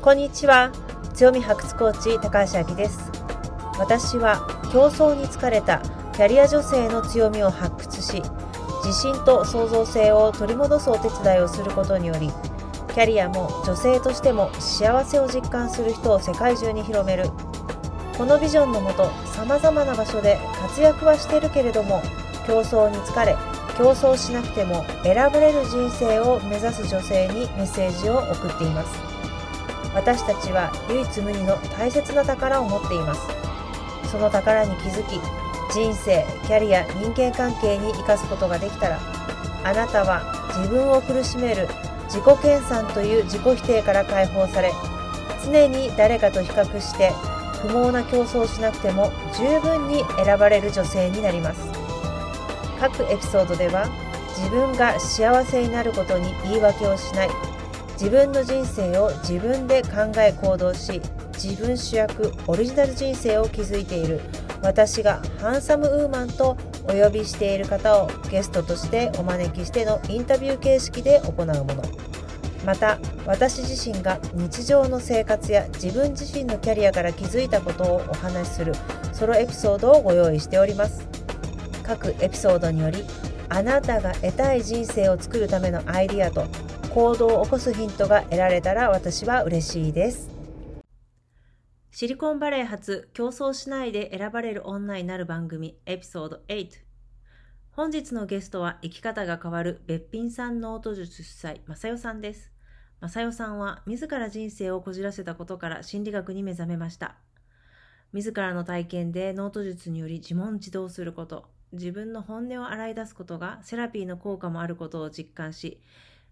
こんにちは。強み発掘コーチ高橋明です。私は競争に疲れたキャリア女性の強みを発掘し自信と創造性を取り戻すお手伝いをすることによりキャリアも女性としても幸せを実感する人を世界中に広める。このビジョンのもとさまざまな場所で活躍はしてるけれども競争に疲れ競争しなくても選ばれる人生を目指す女性にメッセージを送っています。私たちは唯一無二の大切な宝を持っています。その宝に気づき人生キャリア人間関係に生かすことができたらあなたは自分を苦しめる自己研鑽という自己否定から解放され常に誰かと比較して不毛な競争をしなくても十分に選ばれる女性になります。各エピソードでは自分が幸せになることに言い訳をしない自分の人生を自分で考え行動し自分主役オリジナル人生を築いている。私がハンサムウーマンとお呼びしている方をゲストとしてお招きしてのインタビュー形式で行うもの。また私自身が日常の生活や自分自身のキャリアから気づいたことをお話しするソロエピソードをご用意しております。各エピソードによりあなたが得たい人生を作るためのアイディアと行動を起こすヒントが得られたら私は嬉しいです。シリコンバレー発競争しないで選ばれる女になる番組エピソード8本日のゲストは生き方が変わるべっぴんさんノート術主催まさよさんです。まさよさんは自ら人生をこじらせたことから心理学に目覚めました。自らの体験でノート術により自問自答すること自分の本音を洗い出すことがセラピーの効果もあることを実感し、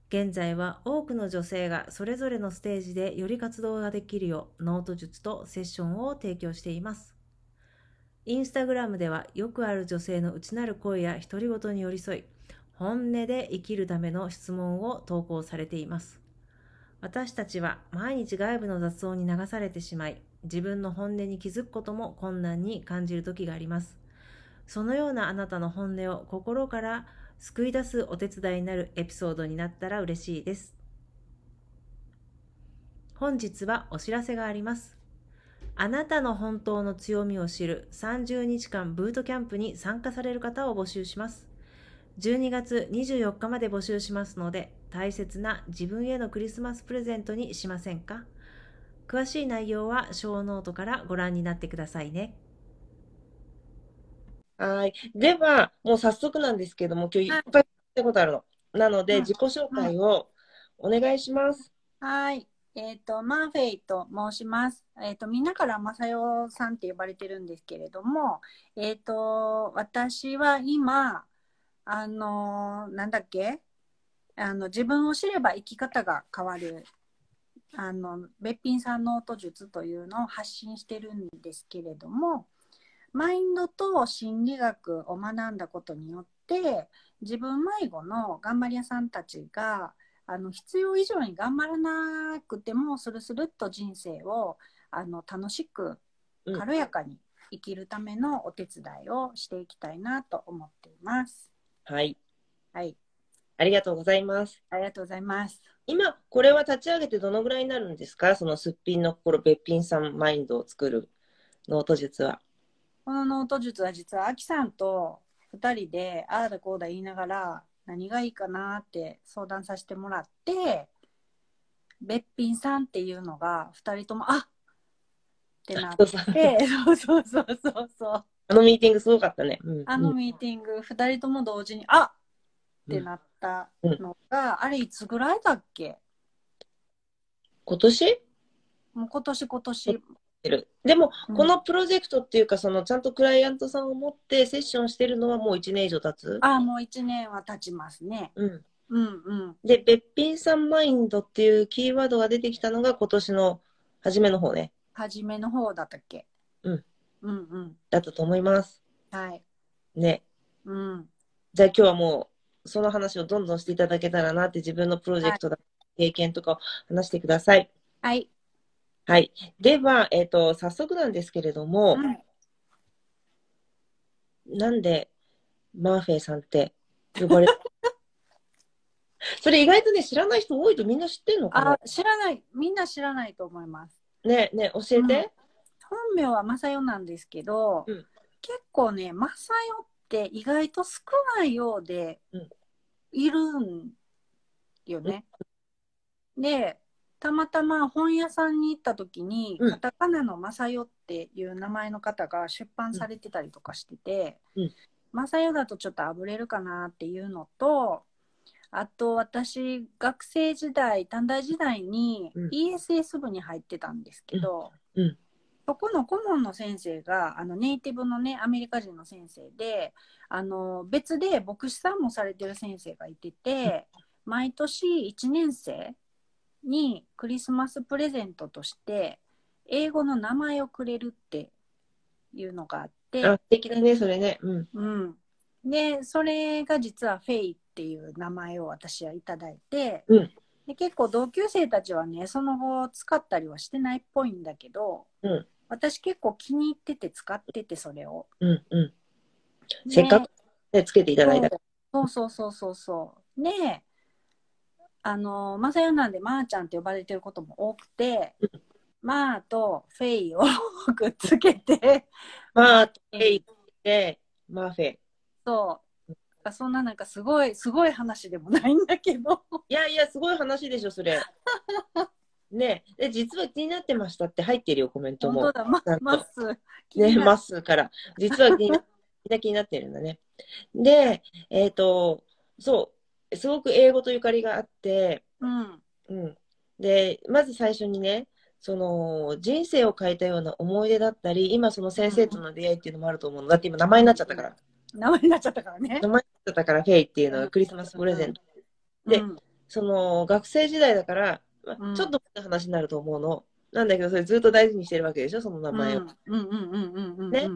現在は多くの女性がそれぞれのステージでより活動ができるようノート術とセッションを提供しています。インスタグラムではよくある女性の内なる声や独り言に寄り添い、本音で生きるための質問を投稿されています。私たちは毎日外部の雑音に流されてしまい、自分の本音に気づくことも困難に感じる時があります。そのようなあなたの本音を心から救い出すお手伝いになるエピソードになったら嬉しいです。本日はお知らせがあります。あなたの本当の強みを知る30日間ブートキャンプに参加される方を募集します。12月24日まで募集しますので、大切な自分へのクリスマスプレゼントにしませんか？詳しい内容はショーノートからご覧になってくださいね。はい。では、もう早速なんですけども、今日いっぱい聞いたことあるの。なので、自己紹介をお願いします。はい。えっ、ー、と、マーフェイと申します。えっ、ー、と、みんなからまさよさんって呼ばれてるんですけれども、えっ、ー、と、私は今、あの、なんだっけ？あの、自分を知れば生き方が変わる、あの、べっぴんさんノート術というのを発信してるんですけれども、マインドと心理学を学んだことによって自分迷子の頑張り屋さんたちがあの必要以上に頑張らなくてもスルスルっと人生をあの楽しく軽やかに生きるためのお手伝いをしていきたいなと思っています。はい。はい。ありがとうございます。ありがとうございます。今、これは立ち上げてどのぐらいになるんですか？そのすっぴんの心、べっぴんさんマインドを作るノート術は。このノート術は実はアキさんと2人でああだこうだ言いながら何がいいかなって相談させてもらってべっぴんさんっていうのが2人ともあっってなって そうそうそうそうそう。あのミーティングすごかったね、うん、あのミーティング2人とも同時にあっってなったのが、うん、あれいつぐらいだっけ？今年？もう今年今年。てる。でも、うん、このプロジェクトっていうか、そのちゃんとクライアントさんを持ってセッションしてるのはもう1年以上経つ？あもう1年は経ちますね。うん。うんうん。で、べっぴんさんマインドっていうキーワードが出てきたのが今年の初めの方ね。初めの方だったっけ？うん。うんうん。だったと思います。はい。ね。うん。じゃあ今日はもう、その話をどんどんしていただけたらなって自分のプロジェクトだ、はい、経験とかを話してください。はい。はい。では、えっ、ー、と、早速なんですけれども、はい、なんでマーフェイさんって呼ばれ それ意外とね、知らない人多いとみんな知ってんのかあ、知らない。みんな知らないと思います。なねね教えて。本名はマサヨなんですけど、うん結構ね、マサヨって意外と少ないようでうんいるんよね。で、たまたま本屋さんに行った時に、うん。カタカナのマサヨっていう名前の方が出版されてたりとかしてて、うん。マサヨだとちょっとあぶれるかなっていうのと、あと私学生時代短大時代にうん。ESS 部に入ってたんですけど、うん。うん。そこの顧問の先生があのネイティブのねアメリカ人の先生であの別で牧師さんもされてる先生がいてて毎年1年生にクリスマスプレゼントとして英語の名前をくれるっていうのがあって、あ、素敵だね、それね。うん。うん、でそれが実はフェイっていう名前を私はいただいて、うんで結構同級生たちはねその後使ったりはしてないっぽいんだけど、うん私結構気に入ってて使っててそれを。うんうん。せっかくね、つけていただいた。そうそうそうそうそう。で、あの、まさよなんで、まー、ちゃんって呼ばれてることも多くて、まーとフェイを くっつけて、まあ、えいで、マフェ。そう。そんななんかすごい、すごい話でもないんだけど。いやいや、すごい話でしょ、それ。ねで、実は気になってましたって入ってるよ、コメントも。本当だ、まます。ね、まっすーから。実は気にな気になってるんだね。で、えっ、と、そう、すごく英語とゆかりがあって、うん。うん。で、まず最初にね、その人生を変えたような思い出だったり、今その先生との出会いっていうのもあると思うの。だって今名前になっちゃったから。名前になっちゃったからね名。前になっちゃったから、フェイっていうのがクリスマスプレゼント。でうんその学生時代だから、まちょっと話になると思うの。なんだけど、それずっと大事にしてるわけでしょ、その名前を。うんうんうんうんうんうん。ね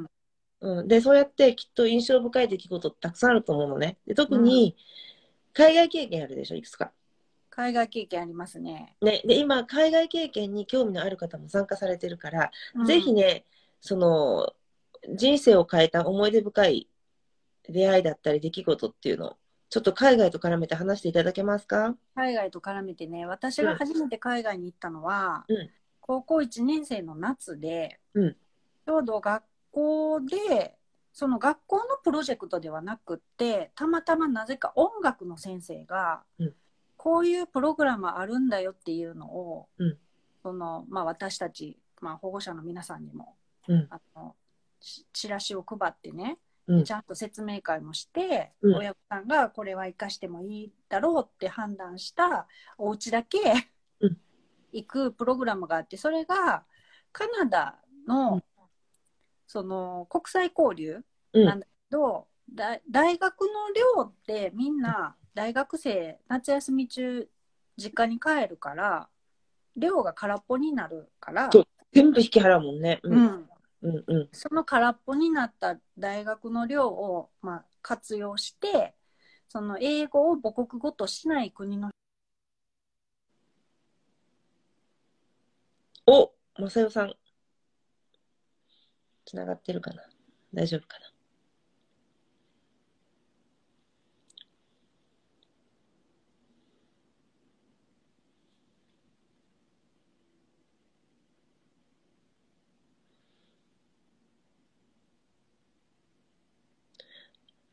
うん、で、そうやってきっと印象深い出来事ってたくさんあると思うのね。で特に、海外経験あるでしょ、いくつか。海外経験ありますね。ね、で、今、海外経験に興味のある方も参加されてるから、うん。ぜひね、その、人生を変えた思い出深い出会いだったり出来事っていうのを、ちょっと海外と絡めて話していただけますか？海外と絡めてね、私が初めて海外に行ったのは、うん。高校1年生の夏で、うん。ちょうど学校で、その学校のプロジェクトではなくって、たまたまなぜか音楽の先生が、うん。こういうプログラムあるんだよっていうのを、うん。そのまあ、私たち、まあ、保護者の皆さんにも、うん。あのしチラシを配ってね、うん。ちゃんと説明会もして、うん。親御さんがこれは生かしてもいいだろうって判断したお家だけうん。行くプログラムがあってそれがカナダの,、うんその国際交流うんなんだけど、だ大学の寮ってみんな大学生夏休み中実家に帰るから寮が空っぽになるから、全部引き払うもんね。う。うんん、うん。うん。その空っぽになった大学の寮を、まあ、活用して、その英語を母国語としない国のお、まさよさん。つながってるかな大丈夫かな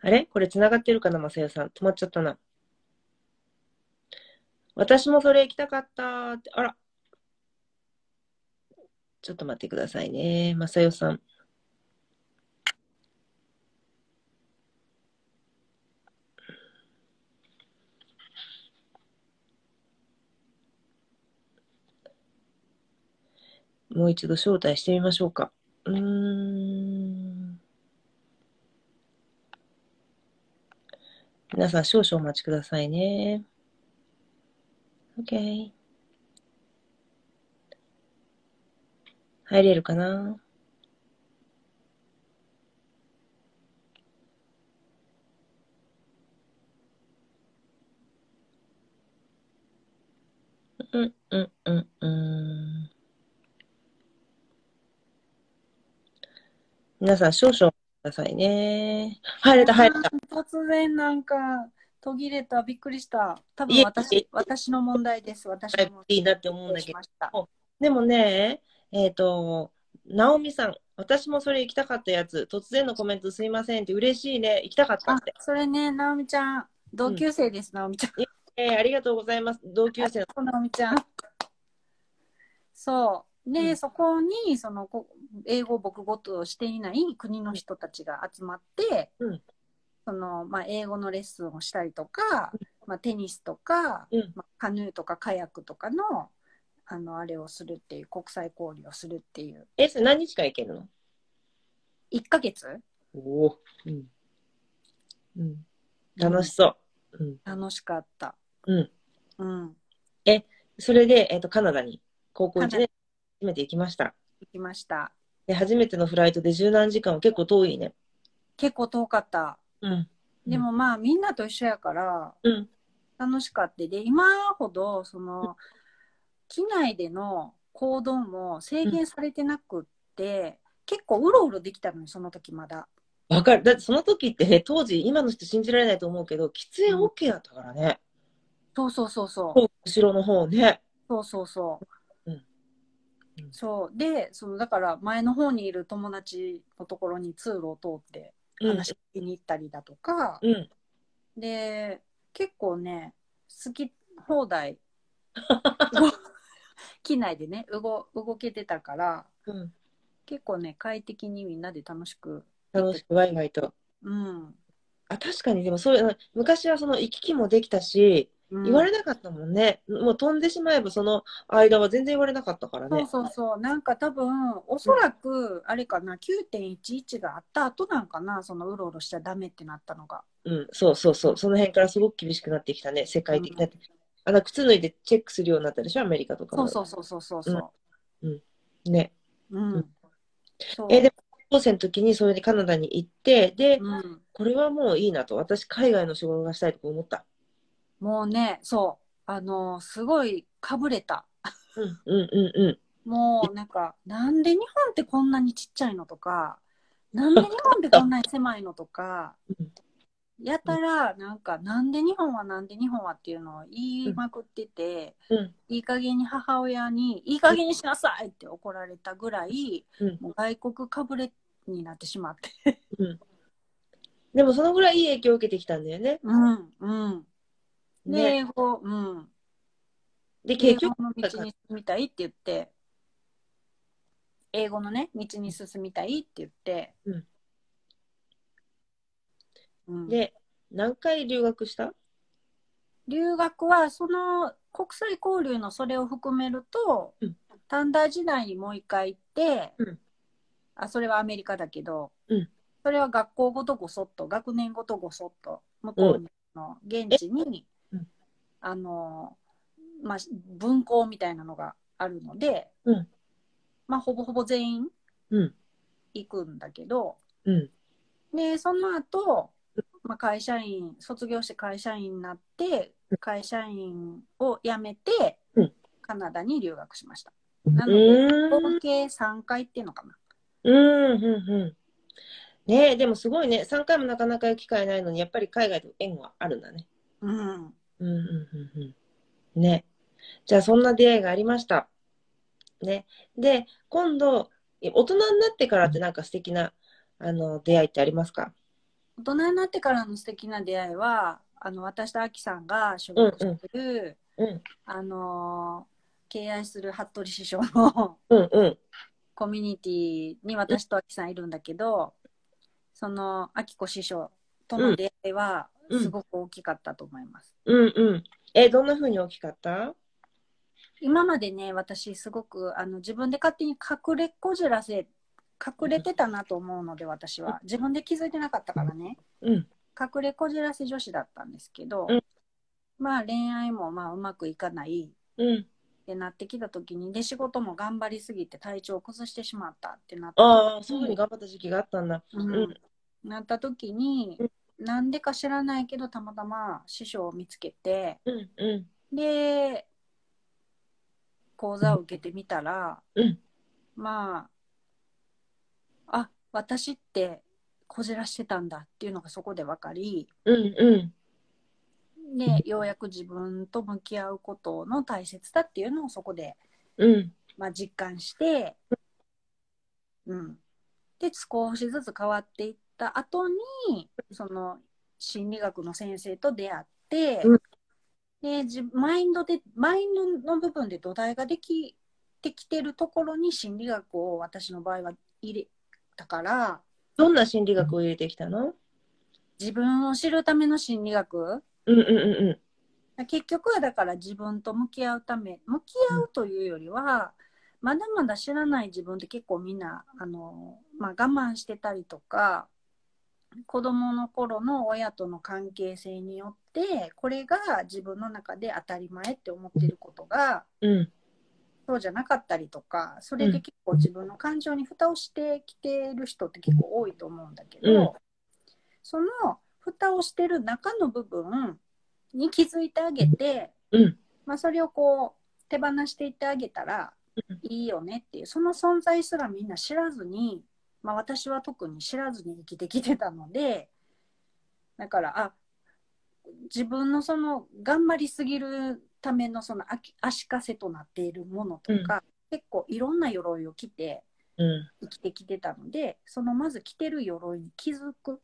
あれ？これつながってるかなまさよさん。止まっちゃったな。私もそれ行きたかったって。あら。ちょっと待ってくださいね。まさよさん。もう一度招待してみましょうか。うーん。皆さん少々お待ちくださいね。OK。入れるかな？うんうんうんうん。皆さん少々くださいね。入れた入れた。突然なんか、途切れた。びっくりした。多分私、私の問題です。私の問題いいなって思うんだけどでもね、えっ、と、ナオミさん、私もそれ行きたかったやつ、突然のコメントすいませんって嬉しいね、行きたかったあって。、それね、なおみちゃん、同級生です、なおみちゃん。えーありがとうございます。同級生の。なおみちゃん。そう。で、うんそこに、その、こ英語を母語としていない国の人たちが集まって、うんその、まあ、英語のレッスンをしたりとか、まあ、テニスとか、うんまあ、カヌーとかカヤックとかの、あの、あれをするっていう、国際交流をするっていう。え、それ何日間行けるの？1ヶ月おお。うん。うん。楽しそう。うん。楽しかった。うん。うん。それで、えっ、と、カナダに高校1カナ年初めて行きました。行きました。で、初めてのフライトで十何時間は結構遠いね。結構遠かった。うん。でもまあ、みんなと一緒やから、うん。楽しかった。で、今ほど、その、機内での行動も制限されてなくって、結構うろうろできたのに、その時まだ。わかる。だってその時ってね、当時、今の人信じられないと思うけど、喫煙 OK だったからね。そうそうそうそう。後ろの方ね。そうそうそう。そう。で、その、だから前の方にいる友達のところに通路を通ってうん。話しに行ったりだとか、うん。で、結構ね、好き放題、機内でね、動動けてたから、うん。結構ね、快適にみんなで楽しく、楽しくワイワイと。うん。あ、確かに、でもそういう、昔はその行き来もできたし、うん言われなかったもんね。もう飛んでしまえばその間は全然言われなかったからそうね。そうそう。なんか多分、おそらく、あれかな、9.11があった後なんかな、そのうろうろしちゃダメってなったのが。うん、そうそうそう。その辺からすごく厳しくなってきたね、世界的な。だってあの靴脱いでチェックするようになったでしょ、アメリカとかも。そうそうそうそうそうそう。ね。うん。うんそうえ、でも、高校生の時にそれでカナダに行って、で、うん、これはもういいなと。私、海外の仕事がしたいと思った。もうね、そう。あの、すごいかぶれた。うん、うん、うん、うん。もうなんか、なんで日本ってこんなにちっちゃいのとか、なんで日本ってこんなに狭いのとかうん、やたら、なんか、なんで日本はなんで日本はっていうのを言いまくってて、うん、いい加減に母親に、いい加減にしなさいって怒られたぐらい、うんもう外国かぶれになってしまって。でも、そのぐらいいい影響を受けてきたんだよね。うん、うん。で、ね。英語、うん。で、英結局、語の道に進みたいって言って、英語のね、道に進みたいって言って、うん。うん。で、何回留学した？留学は、その国際交流のそれを含めると、うん。短大時代にもう一回行って、うん。あ、それはアメリカだけど、うん。それは学校ごとごそっと、学年ごとごそっと、向こうにの現地に、うんあの、まあ、分校みたいなのがあるので、うんまあ、ほぼほぼ全員うん、行くんだけど、うん、で、その後、まあ、会社員、卒業して会社員になって、会社員を辞めて、うんカナダに留学しました。うなので。合計3回っていうのかな。うん、うん、うん。ねえ、でもすごいね。3回もなかなか行く機会ないのに、やっぱり海外と縁はあるんだね。うん。うん、うん、うん、うん。ね。じゃあ、そんな出会いがありました。ね。で、今度、え大人になってからってなんか素敵な、あの、出会いってありますか？大人になってからの素敵な出会いは、あの、私とアキさんが所属してる、うん、あのー敬愛する服部師匠のうん、うん。コミュニティに私とアキさんいるんだけど、その、アキコ師匠との出会いは、うんすごく大きかったと思います。うん、うん。え、どんな風に大きかった？今までね、私すごく、あの、自分で勝手に隠れこじらせ、隠れてたなと思うので、私は。自分で気づいてなかったからね。うん、隠れこじらせ女子だったんですけど、うんまあ恋愛もまあうまくいかないうん。ってなってきた時にで仕事も頑張りすぎて体調を崩してしまったってなったああ、そういう風に頑張った時期があったんだ。うんうんなった時に、なんでか知らないけどたまたま師匠を見つけてうん、うん、で講座を受けてみたら、うん。まああ私ってこじらしてたんだっていうのがそこで分かりうん、うん。でようやく自分と向き合うことの大切さっていうのをそこで、うん。まあ、実感して、うん、で少しずつ変わっていった後にその心理学の先生と出会って、うん。で自マインドでマインドの部分で土台ができてきてるところに心理学を私の場合は入れたからどんな心理学を入れてきたの？自分を知るための心理学。うんうんうんう結局はだから自分と向き合うため向き合うというよりは、まだまだ知らない自分って結構みんなあの、まあ、我慢してたりとか子供の頃の親との関係性によってこれが自分の中で当たり前って思ってることがん。うん。そうじゃなかったりとかそれで結構自分の感情に蓋をしてきてる人って結構多いと思うんだけど、うんその蓋をしてる中の部分に気づいてあげて、うん。まあ、それをこう手放していってあげたらうんいいよねっていうその存在すらみんな知らずに、まあ、私は特に知らずに生きてきてたのでだからあ自分のその頑張りすぎるためのその足かせとなっているものとか、結構いろんな鎧を着てうん。生きてきてたのでそのまず着てる鎧に気づく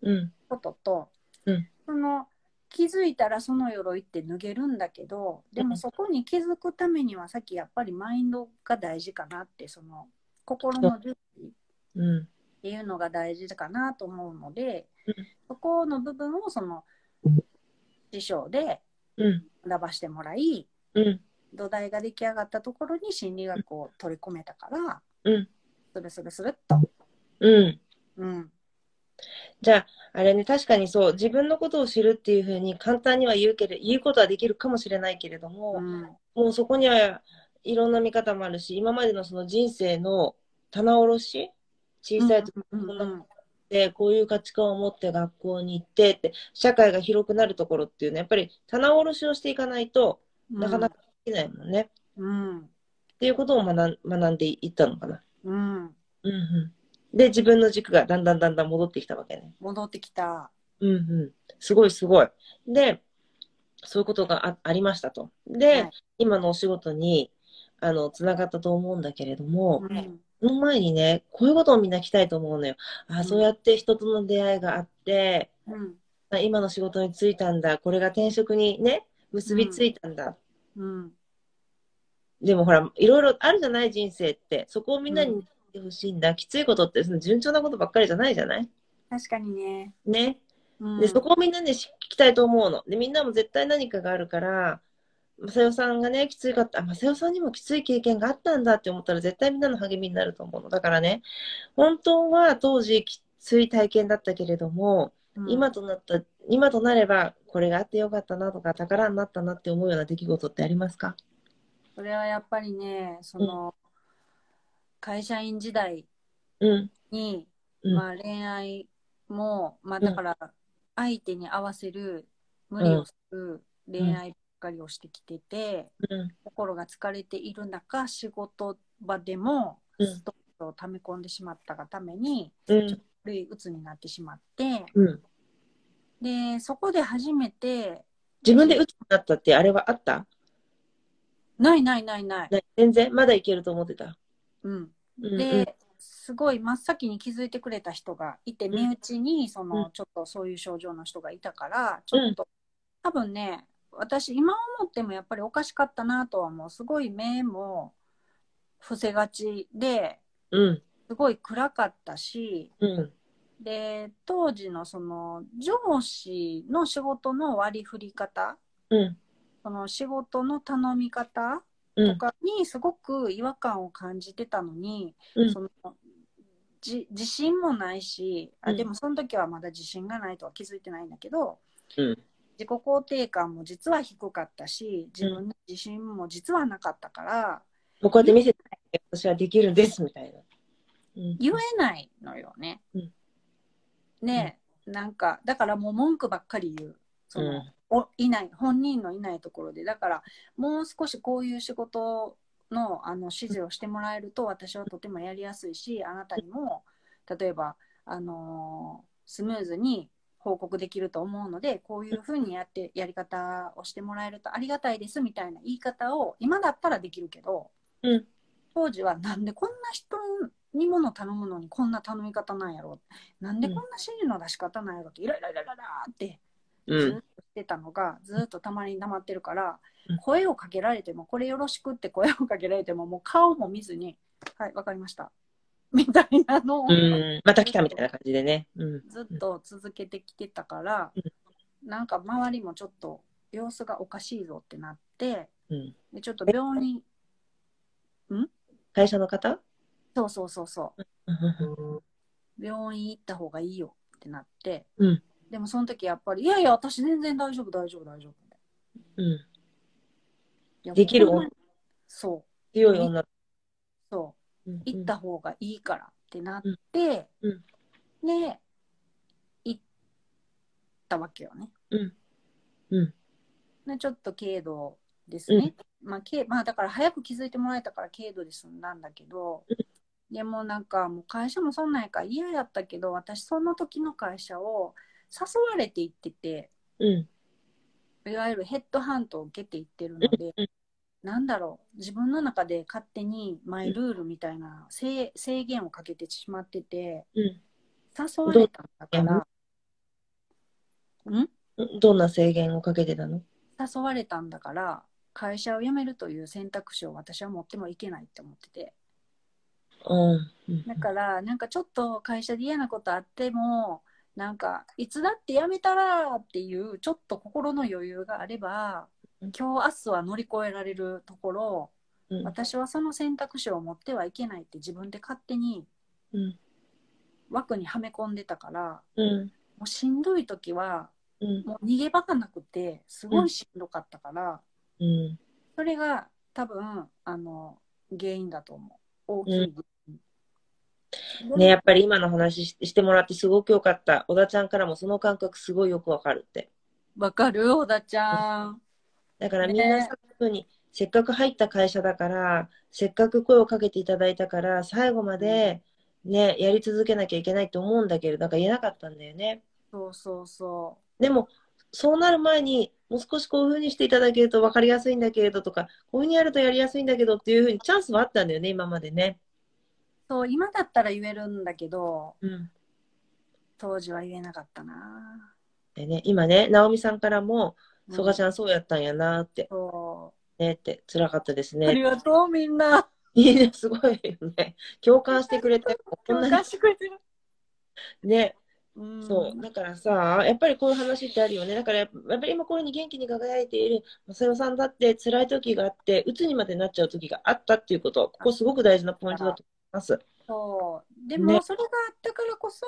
うん。ことと、うんその気づいたらその鎧って脱げるんだけどでもそこに気づくためにはさっきやっぱりマインドが大事かなってその心の準備っうん。ていうのが大事かなと思うので、うんそこの部分をその師匠でうん。学ばしてもらいうん。土台が出来上がったところに心理学を取り込めたから、うん。スルスルスルっと、うん。うん、じゃあ、あれね、確かにそう、自分のことを知るっていうふうに簡単には言うけれ言うことはできるかもしれないけれども、うん、もうそこにはいろんな見方もあるし、今までのその人生の棚卸し、小さい時うんうんでこういう価値観を持って学校に行ってって、社会が広くなるところっていうのは、やっぱり棚卸しをしていかないとなかなかできないもんね。うんっていうことを学ん学んでいったのかな。うん、うんうん。で、自分の軸がだんだんだんだん戻ってきたわけね。戻ってきた。うんうん。すごいすごい。で、そういうことがあありましたと。で、はい今のお仕事に、あの、つながったと思うんだけれども、うんその前にね、こういうことをみんな聞きたいと思うのよ。あうんそうやって人との出会いがあって、うんあ今の仕事に就いたんだ。これが転職にね、結びついたんだ。うんでもほら、いろいろあるじゃない人生って。そこをみんなに見てほしいんだ。きついことってその順調なことばっかりじゃないじゃない？確かにね。ね。うんで、そこをみんなで聞きたいと思うの。で、みんなも絶対何かがあるから、まさよさんがね、きついかった、あ、まさよさんにもきつい経験があったんだって思ったら絶対みんなの励みになると思うの。だからね、本当は当時きつい体験だったけれども、うん。今となった、今となればこれがあってよかったなとか、宝になったなって思うような出来事ってありますか？それはやっぱりね、その、会社員時代うん。に、うん。まあ恋愛も、まあうんだから、相手に合わせる、無理をする恋愛かりをしてきてて、うん。心が疲れている中、仕事場でも、うんストレスを溜め込んでしまったがために、うん。悪い鬱になってしまって、うん。で、そこで初めて、自分で鬱になったってあれはあった？ないないないない。ない全然？まだいけると思ってた？うん。うんで、すごい真っ先に気づいてくれた人がいて、ん身内にそうのんちょっとそういう症状の人がいたから、ちょっと、多分ね、私今思ってもやっぱりおかしかったなとは思う。すごい目も伏せがちで、うん。すごい暗かったし、うん。で、当時のその上司の仕事の割り振り方、うん。その仕事の頼み方うん。とかにすごく違和感を感じてたのに、うんそのじ自信もないしあうんでもその時はまだ自信がないとは気づいてないんだけどうん。自己肯定感も実は低かったし自分の自信も実はなかったからもうこうやって見せて、私はできるんです、みたいな。うん。言えないのよね。うんねなんかだからもう文句ばっかり言うその、うんおいない本人のいないところでだからもう少しこういう仕事のあの指示をしてもらえると私はとてもやりやすいしあなたにも例えば、あのースムーズに報告できると思うのでこういうふうにやってやり方をしてもらえるとありがたいですみたいな言い方を今だったらできるけど、うん。当時はなんでこんな人に物頼むのにこんな頼み方なんやろなんでこんな指示の出し方なんやろってイライライライラってうん。ずっとしてたのが、ずっとたまに黙ってるから、うん。声をかけられてもこれよろしくって声をかけられてももう顔も見ずに「はいわかりました」みたいなのをうん。また来たみたいな感じでね。うん。ずっと続けてきてたから、なんか周りもちょっと様子がおかしいぞってなってうん。でちょっと病院会社の方？そうそうそうそううん病院行った方がいいよってなって、うんでもその時やっぱり「いやいや私全然大丈夫大丈夫大丈夫」うん。できるそう強い女？行った方がいいからってなって、うんで行ったわけよね。うん。うん。でちょっと軽度ですね。まあ、軽まあだから早く気づいてもらえたから軽度で済んだんだけど、でもなんかもう会社もそんなんやから嫌やったけど私その時の会社を誘われて行っててうん。いわゆるヘッドハントを受けて行ってるので、うんなんだろう。自分の中で勝手にマイルールみたいな制制限をかけてしまっててうん。誘われたんだから、んどんな制限をかけてたの？誘われたんだから会社を辞めるという選択肢を私は持ってもいけないって思ってて。うん。だからなんかちょっと会社で嫌なことあってもなんかいつだって辞めたらっていうちょっと心の余裕があればうん今日明日は乗り越えられるところうん。私はその選択肢を持ってはいけないって自分で勝手にうん。枠にはめ込んでたからうん。もうしんどい時はうん。もう逃げ場がなくてすごいしんどかったから、うん。それが多分あの原因だと思う大きいね、やっぱり今の話ししてもらってすごくよかった。小田ちゃんからもその感覚すごいよくわかるって。わかる？小田ちゃんだからねみんなさ、そうにせっかく入った会社だから、せっかく声をかけていただいたから、最後までね、やり続けなきゃいけないと思うんだけど、だから言えなかったんだよね。そうそうそでも、そうなる前に、もう少しこういうふうにしていただけると分かりやすいんだけれどとか、こういうふうにやるとやりやすいんだけどっていうふうにチャンスはあったんだよね、今までね。うそう今だったら言えるんだけどうん。当時は言えなかったなでね、今ね、直美さんからも、うん。曽我ちゃんそうやったんやなって、そねって、辛かったですうありね。がとうみんな。いいね、すごいよね。共感してくれて、共感してくれてる、ね、うん、そう。だからさ、やっぱりこういう話ってあるよね。だからやっぱり今こういうふうに元気に輝いている正代さんだって辛い時があって、鬱にまでなっちゃう時があったっていうこと、ここすごく大事なポイントだと思います。そうでねもそれがあったからこそ、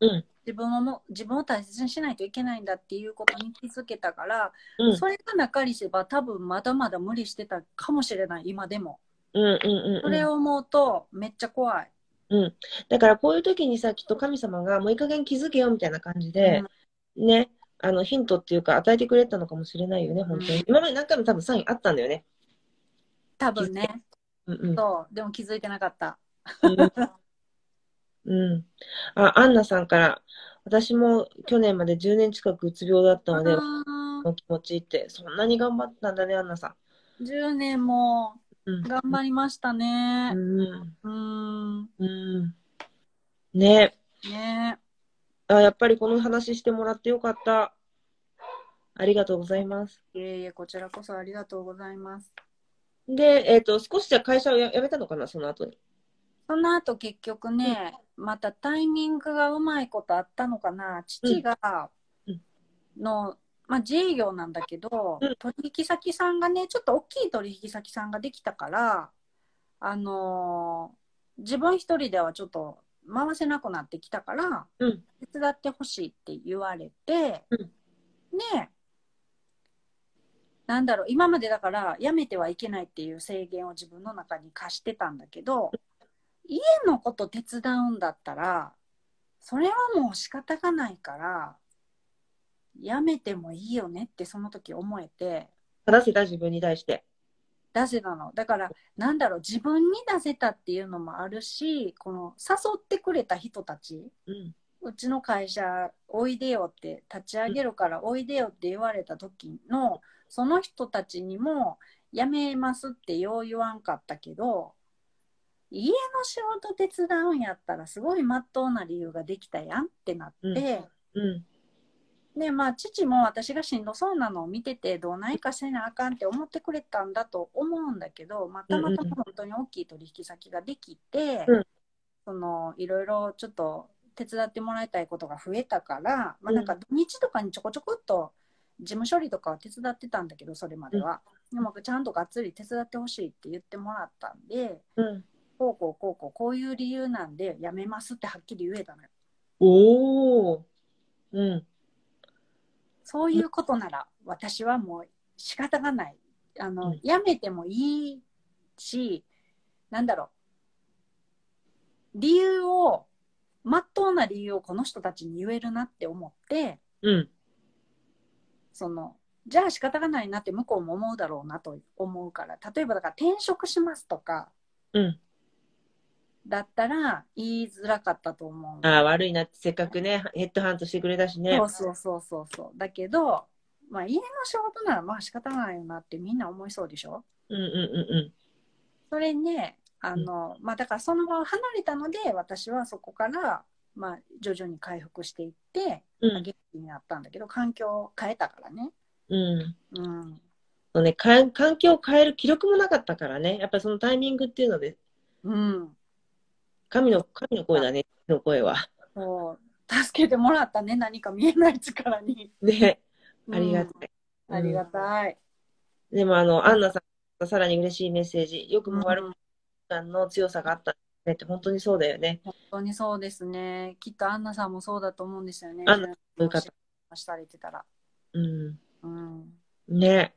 うん自分をも自分を大切にしないといけないんだっていうことに気づけたから、うん。それがなかりしば多分まだまだ無理してたかもしれない今でもうんうんうんそれうん。を思うとめっちゃ怖い、うん。だからこういう時にさ、きっと神様がもういい加減気づけよみたいな感じで、ね、あのヒントっていうか与えてくれたのかもしれないよね、本当に。うん今まで何回も多分サインあったんだよね。多分ねうんうん。そうでも気づいてなかったうん。あ、アンナさんから、私も去年まで10年近くうつ病だったので、あの気持ちって、そんなに頑張ったんだね、アンナさー10年もん。うん。頑張りましたねうん。うんうん。ねねあ、やっぱりこの話してもらってよかった。ありがとうございます。いえいえこちらこそありがとうございますで、えっ、と、少しじゃあ会社をや辞めたのかな、その後に。その後結局ね、またタイミングがうまいことあったのかな。父がうん。の、まあ、自営業なんだけど、うん。取引先さんがねちょっと大きい取引先さんができたからあのー自分一人ではちょっと回せなくなってきたから、うん。手伝ってほしいって言われて、うん。ねなんだろう今までだから辞めてはいけないっていう制限を自分の中に課してたんだけど家のこと手伝うんだったらそれはもう仕方がないから辞めてもいいよねってその時思えて正せた自分に対して。出せたのだからなんだろう自分に出せたっていうのもあるしこの誘ってくれた人たちうん。うちの会社おいでよって立ち上げるからおいでよって言われた時のその人たちにも辞めますってよう言わんかったけど家の仕事手伝うんやったらすごいまっとうな理由ができたやんってなって、うん。でまあ父も私がしんどそうなのを見ててどうないかせなあかんって思ってくれたんだと思うんだけど、まあ、たまたま本当に大きい取引先ができて、うん。そのいろいろちょっと手伝ってもらいたいことが増えたから、まあ、なんか土日とかにちょこちょこっと事務処理とかは手伝ってたんだけどそれまでは、でもちゃんとがっつり手伝ってほしいって言ってもらったんでうん。こうこうこうこうこういう理由なんで辞めますってはっきり言えたのよ。おー。うん。そういうことなら私はもう仕方がない。あの、うんやめてもいいし、なんだろう。理由を、まっとうな理由をこの人たちに言えるなって思って、うん。その、じゃあ仕方がないなって向こうも思うだろうなと思うから、例えばだから転職しますとか、うん。だったら言いづらかったと思う。ああ、悪いなって、せっかくね、ヘッドハントしてくれたしねそ。うそうそうそうそう。だけど、まあ家の仕事ならまあ仕方ないよなってみんな思いそうでしょ？うんうんうんそれね、あの、まあだからその場を離れたので、私はそこから、まあ徐々に回復していって、うん。まあ元気になったんだけど、環境を変えたからね。うん。うん。うん。そうね、か環境を変える気力もなかったからね。やっぱりそのタイミングっていうので、うん。神の、神の声だね、神の声は。そう、助けてもらったね、何か見えない力に。ね、ありがい。たい。ありがたい。うんでも、あの、アンナさん、さらに嬉しいメッセージ。よくも悪うんくの強さがあったねって、本当にそうだよね。本当にそうですね。きっとアンナさんもそうだと思うんですよね。アンナそういう方したりてたら。うん。うん。ね。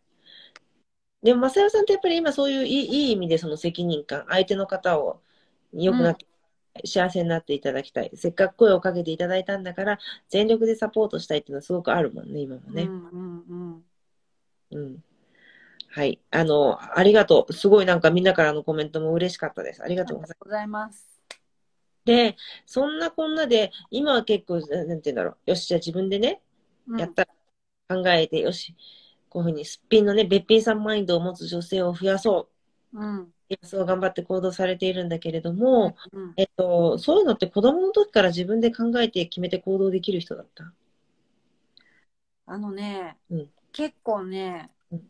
でも、正代さんってやっぱり今そういういいいい意味でその責任感、相手の方を良くなって、幸せになっていただきたい。せっかく声をかけていただいたんだから、全力でサポートしたいっていうのはすごくあるもんね、今もね。うんうんうん。うん。はい。あの、ありがとう。すごいなんかみんなからのコメントも嬉しかったです。ありがとうございます。で、そんなこんなで、今は結構、ななんて言うんだろう。よし、じゃあ自分でね、うんやったら考えて、よし、こういうふうにすっぴんのね、べっぴんさんマインドを持つ女性を増やそう。うん。そう頑張って行動されているんだけれども、うん。えっと、そういうのって子供の時から自分で考えて決めて行動できる人だった？あのね、うん結構ねうん、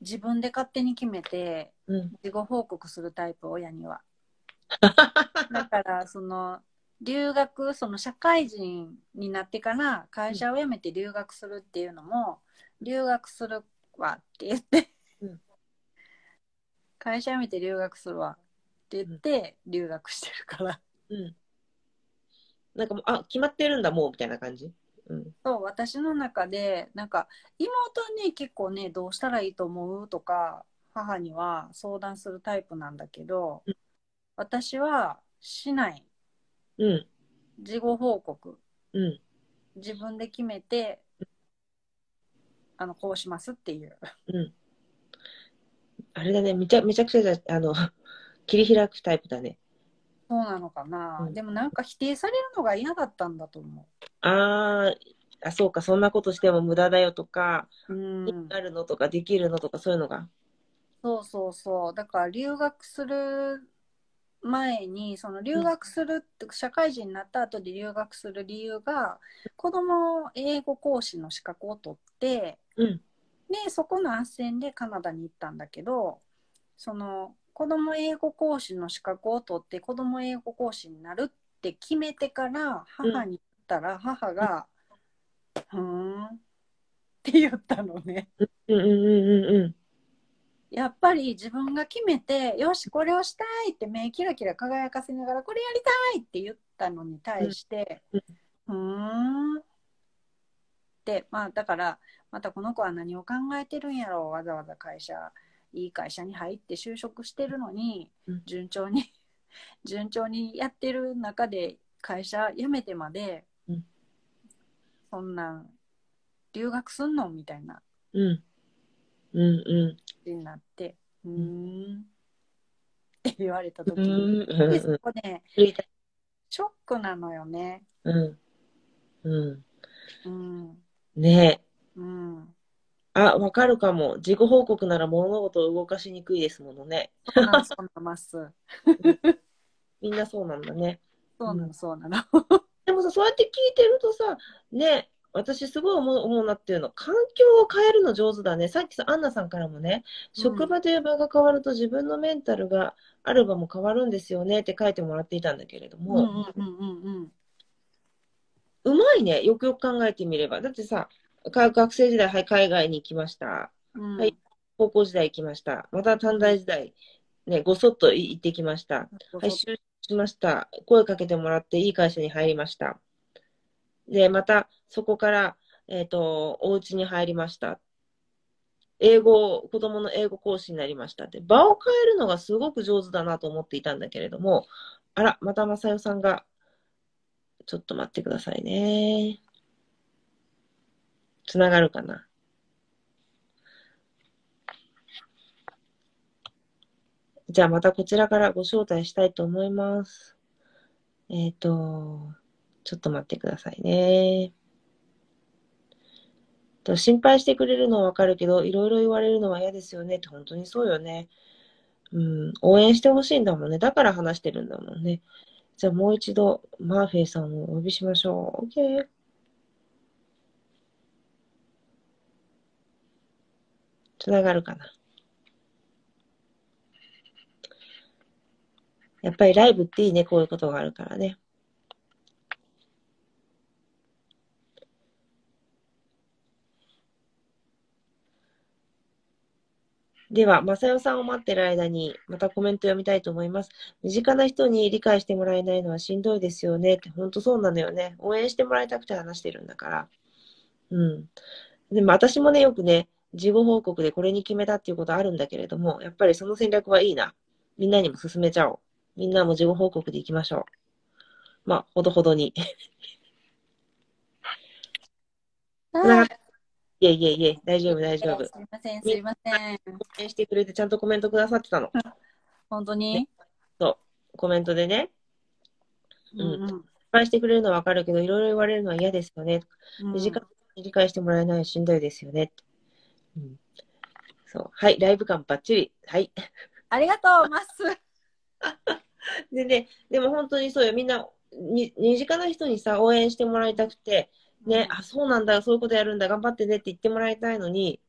自分で勝手に決めて、うん。事後報告するタイプ、親には。だから、その、留学、その社会人になってから会社を辞めて留学するっていうのも、留学するわって言って、うん会社辞めて留学するわって言って留学してるから。うん。なんかもう、あ、決まってるんだ、もう、みたいな感じ？うん。そう、私の中で、なんか、妹はね、結構ね、どうしたらいいと思う？とか、母には相談するタイプなんだけど、うん私はしない。うん。事後報告。うん。自分で決めて、あの、こうしますっていう。うん。あれだね、めちゃ、めちゃくちゃじゃ、あの、切り開くタイプだね。そうなのかな。うんでもなんか否定されるのが嫌だったんだと思あーあ、そうか、そんなことしても無駄だよとか、う。うん。あるのとか、できるのとか、そういうのが。そうそうそう。だから留学する前に、その留学するって、社会人になった後で留学する理由が、子供英語講師の資格を取って、うん。で、そこの斡旋でカナダに行ったんだけど、その子供英語講師の資格を取って子供英語講師になるって決めてから母に言ったら、母が、ふーんって言ったのね。うん。うん。うん。うん。やっぱり自分が決めて、よし、これをしたいって目キラキラ輝かせながら、これやりたいって言ったのに対して、うん。って、まあだから、またこの子は何を考えてるんやろう、わざわざ会社、いい会社に入って就職してるのにうん、順調に、順調にやってる中で会社辞めてまで、うんそんなん、留学すんの？みたいな。うん。うんうん。になって、うーんって言われた時うんに、うんでそこね、うん。ショックなのよね。うん。うん。うん。ねうん。あ、わかるかも。自己報告なら物事を動かしにくいですものね。そうなの、そうなの、まっす。みんなそうなんだね。そうなの、そうなの。でもさ、そうやって聞いてるとさ、ね、私すごい思う思うなっていうの、環境を変えるの上手だね。さっきさ、アンナさんからもね、うん職場という場が変わると自分のメンタルがある場も変わるんですよねって書いてもらっていたんだけれどうんも、うまいね、よくよく考えてみれば。だってさ、か学生時代、はい、海外に行きました。うんはい高校時代行きました。また短大時代、ね、ごそっと行ってきました。はい、就職しました。声かけてもらっていい会社に入りました。で、またそこから、えっ、と、お家に入りました。英語、子供の英語講師になりましたって、場を変えるのがすごく上手だなと思っていたんだけれども、あら、またまさよさんが、ちょっと待ってくださいね。つながるかな。じゃあまたこちらからご招待したいと思います。えっ、と、ちょっと待ってくださいね。と心配してくれるのはわかるけど、いろいろ言われるのは嫌ですよねって本当にそうよね。うん、応援してほしいんだもんね。だから話してるんだもんね。じゃあもう一度、マーフェイさんをお呼びしましょう。OK。つながるかな。やっぱりライブっていいね、こういうことがあるからね。では、まさよさんを待ってる間に、またコメント読みたいと思います。身近な人に理解してもらえないのはしんどいですよねって、本当そうなのよね。応援してもらいたくて話してるんだから。うん。でも私もね、よくね、事後報告でこれに決めたっていうことあるんだけれども、やっぱりその戦略はいいな。みんなにも進めちゃおう。みんなも事後報告でいきましょう。まあ、ほどほどに。あいえいえいえ、大丈夫、大丈夫。すいません、すいません。応援してくれてちゃんとコメントくださってたの。本当に？コメントでね。うんうん。失敗してくれるのはわかるけど、いろいろ言われるのは嫌ですよね。うん理解してもらえないしんどいですよね。うん、そう。はい、ライブ感バッチリ。はい。ありがとう、マッス。でね、でも本当にそうよ。みんな、に身近な人にさ、応援してもらいたくて、ね、あ、そうなんだ、そういうことやるんだ、頑張ってねって言ってもらいたいのに、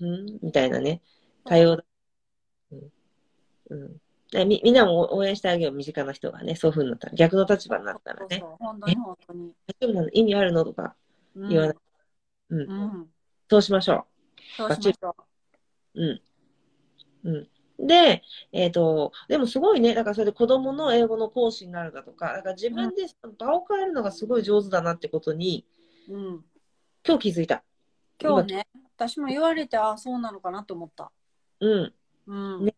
んみたいなね、対応だ。うん。うんでみみんなも応援してあげよう、身近な人がね、そういうふうになったら、逆の立場になったらね、そうそう本当に本当に。大丈夫なの？意味あるの？とかうん言わない。うん、うん。そうしましょそうしましょう。う。うん。うん。で、えっ、と、でもすごいね、だからそれで子供の英語の講師になるだとか、だから自分で場を変えるのがすごい上手だなってことに、うん。今日気づいた。今日ね、私も言われて、あ、そうなのかなと思った。うん。うん。ね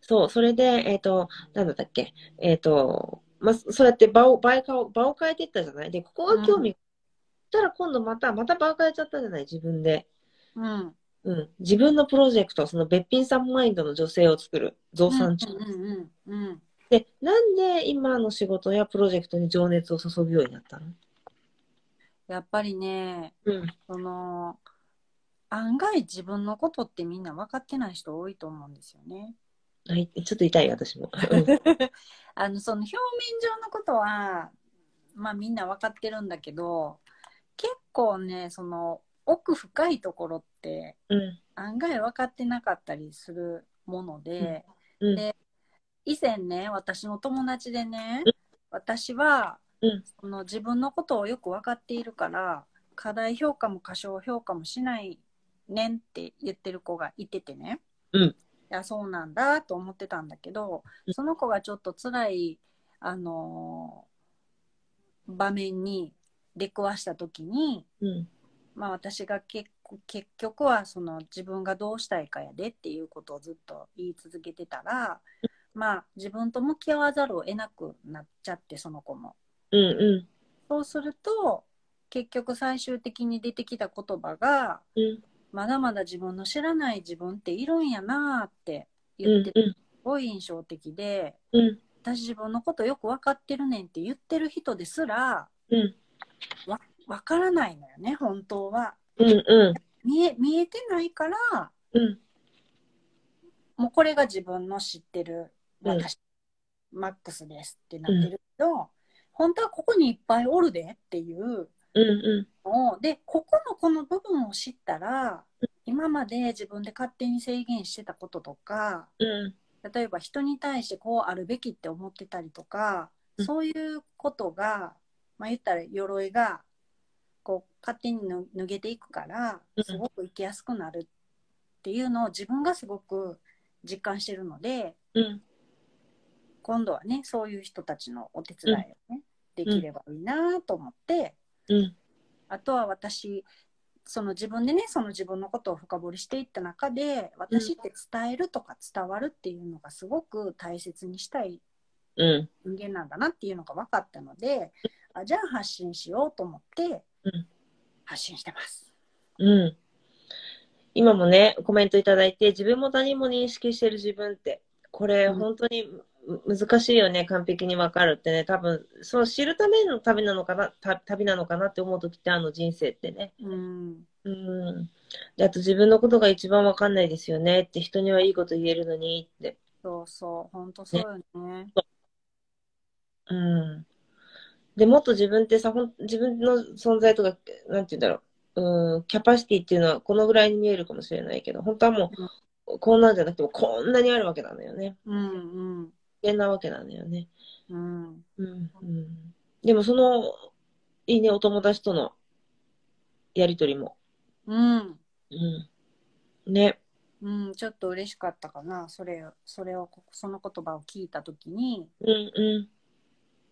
そう、それで、えっ、と、なんだったっけ、えっ、と、まあ、そうやって場を、場を場を変えていったじゃない？で、ここが興味、そしたら今度また、また場を変えちゃったじゃない？自分で。うん。うん。自分のプロジェクト、そのべっぴんさんマインドの女性を作る、増産中。で、なんで今の仕事やプロジェクトに情熱を注ぐようになったの？やっぱりね、うん。その、案外自分のことってみんな分かってない人多いと思うんですよね。はい、ちょっと痛い、私も。うんあの、その表面上のことは、まあみんな分かってるんだけど、結構ね、その、奥深いところってうん。案外分かってなかったりするもので、うん。で以前ね、私の友達でねうん、私は、うんその自分のことをよく分かっているから、課題評価も過小評価もしないねんって言ってる子がいててね。うんいや、そうなんだと思ってたんだけどう、んその子がちょっと辛い、あのー場面に出くわした時に、うん。まあ私が結結局はその自分がどうしたいかやでっていうことをずっと言い続けてたら、まあ自分と向き合わざるを得なくなっちゃってその子も。うん。うん。そうすると結局最終的に出てきた言葉がうん。まだまだ自分の知らない自分っているんやなってうん言っててすごい印象的でうん。私自分のことよく分かってるねんって言ってる人ですらうん。わからないのよね、本当は。うんう見え、見えてないから、ん。うん。もうこれが自分の知ってるうん私、マックスですってなってるけど、本当はここにいっぱいおるでっていううんうのを、で、ここのこの部分を知ったら、今まで自分で勝手に制限してたこととか、ん。うん。例えば人に対してこうあるべきって思ってたりとか、うんそういうことが、まあ言ったら鎧が、こう勝手に脱脱げていくからうん、すごく生きやすくなるっていうのを自分がすごく実感してるので、うん。今度はね、そういう人たちのお手伝いをね、できればいいなと思って、うん。あとは私、その自分でね、その自分のことを深掘りしていった中で、私って伝えるとか伝わるっていうのがすごく大切にしたいうん。人間なんだなっていうのが分かったので、あじゃあ発信しようと思ってうん発信してます。うん。今もね、コメントいただいて、自分も他人も認識してる自分って、これうん本当にむ難しいよね、完璧にわかるってね、多分、そう知るための旅なのかな、た旅なのかなって思う時ってあの人生ってね。うん。うん。で、あと自分のことが一番わかんないですよねって、人にはいいこと言えるのにって。そうそう、本当そうよね。うん。で、もっと自分ってさ、ほん自分の存在とか、なんて言うんだろう、うん、キャパシティっていうのはこのぐらいに見えるかもしれないけど、本当はもう、こんなんじゃなくても、こんなにあるわけなのよね。うんうん危険なわけなのよね。うん。うん。うん。でも、その、いいね、お友達とのやりとりも。うん。うん。ね。うん、ちょっと嬉しかったかな。それを、それを、その言葉を聞いたときに、うんうん。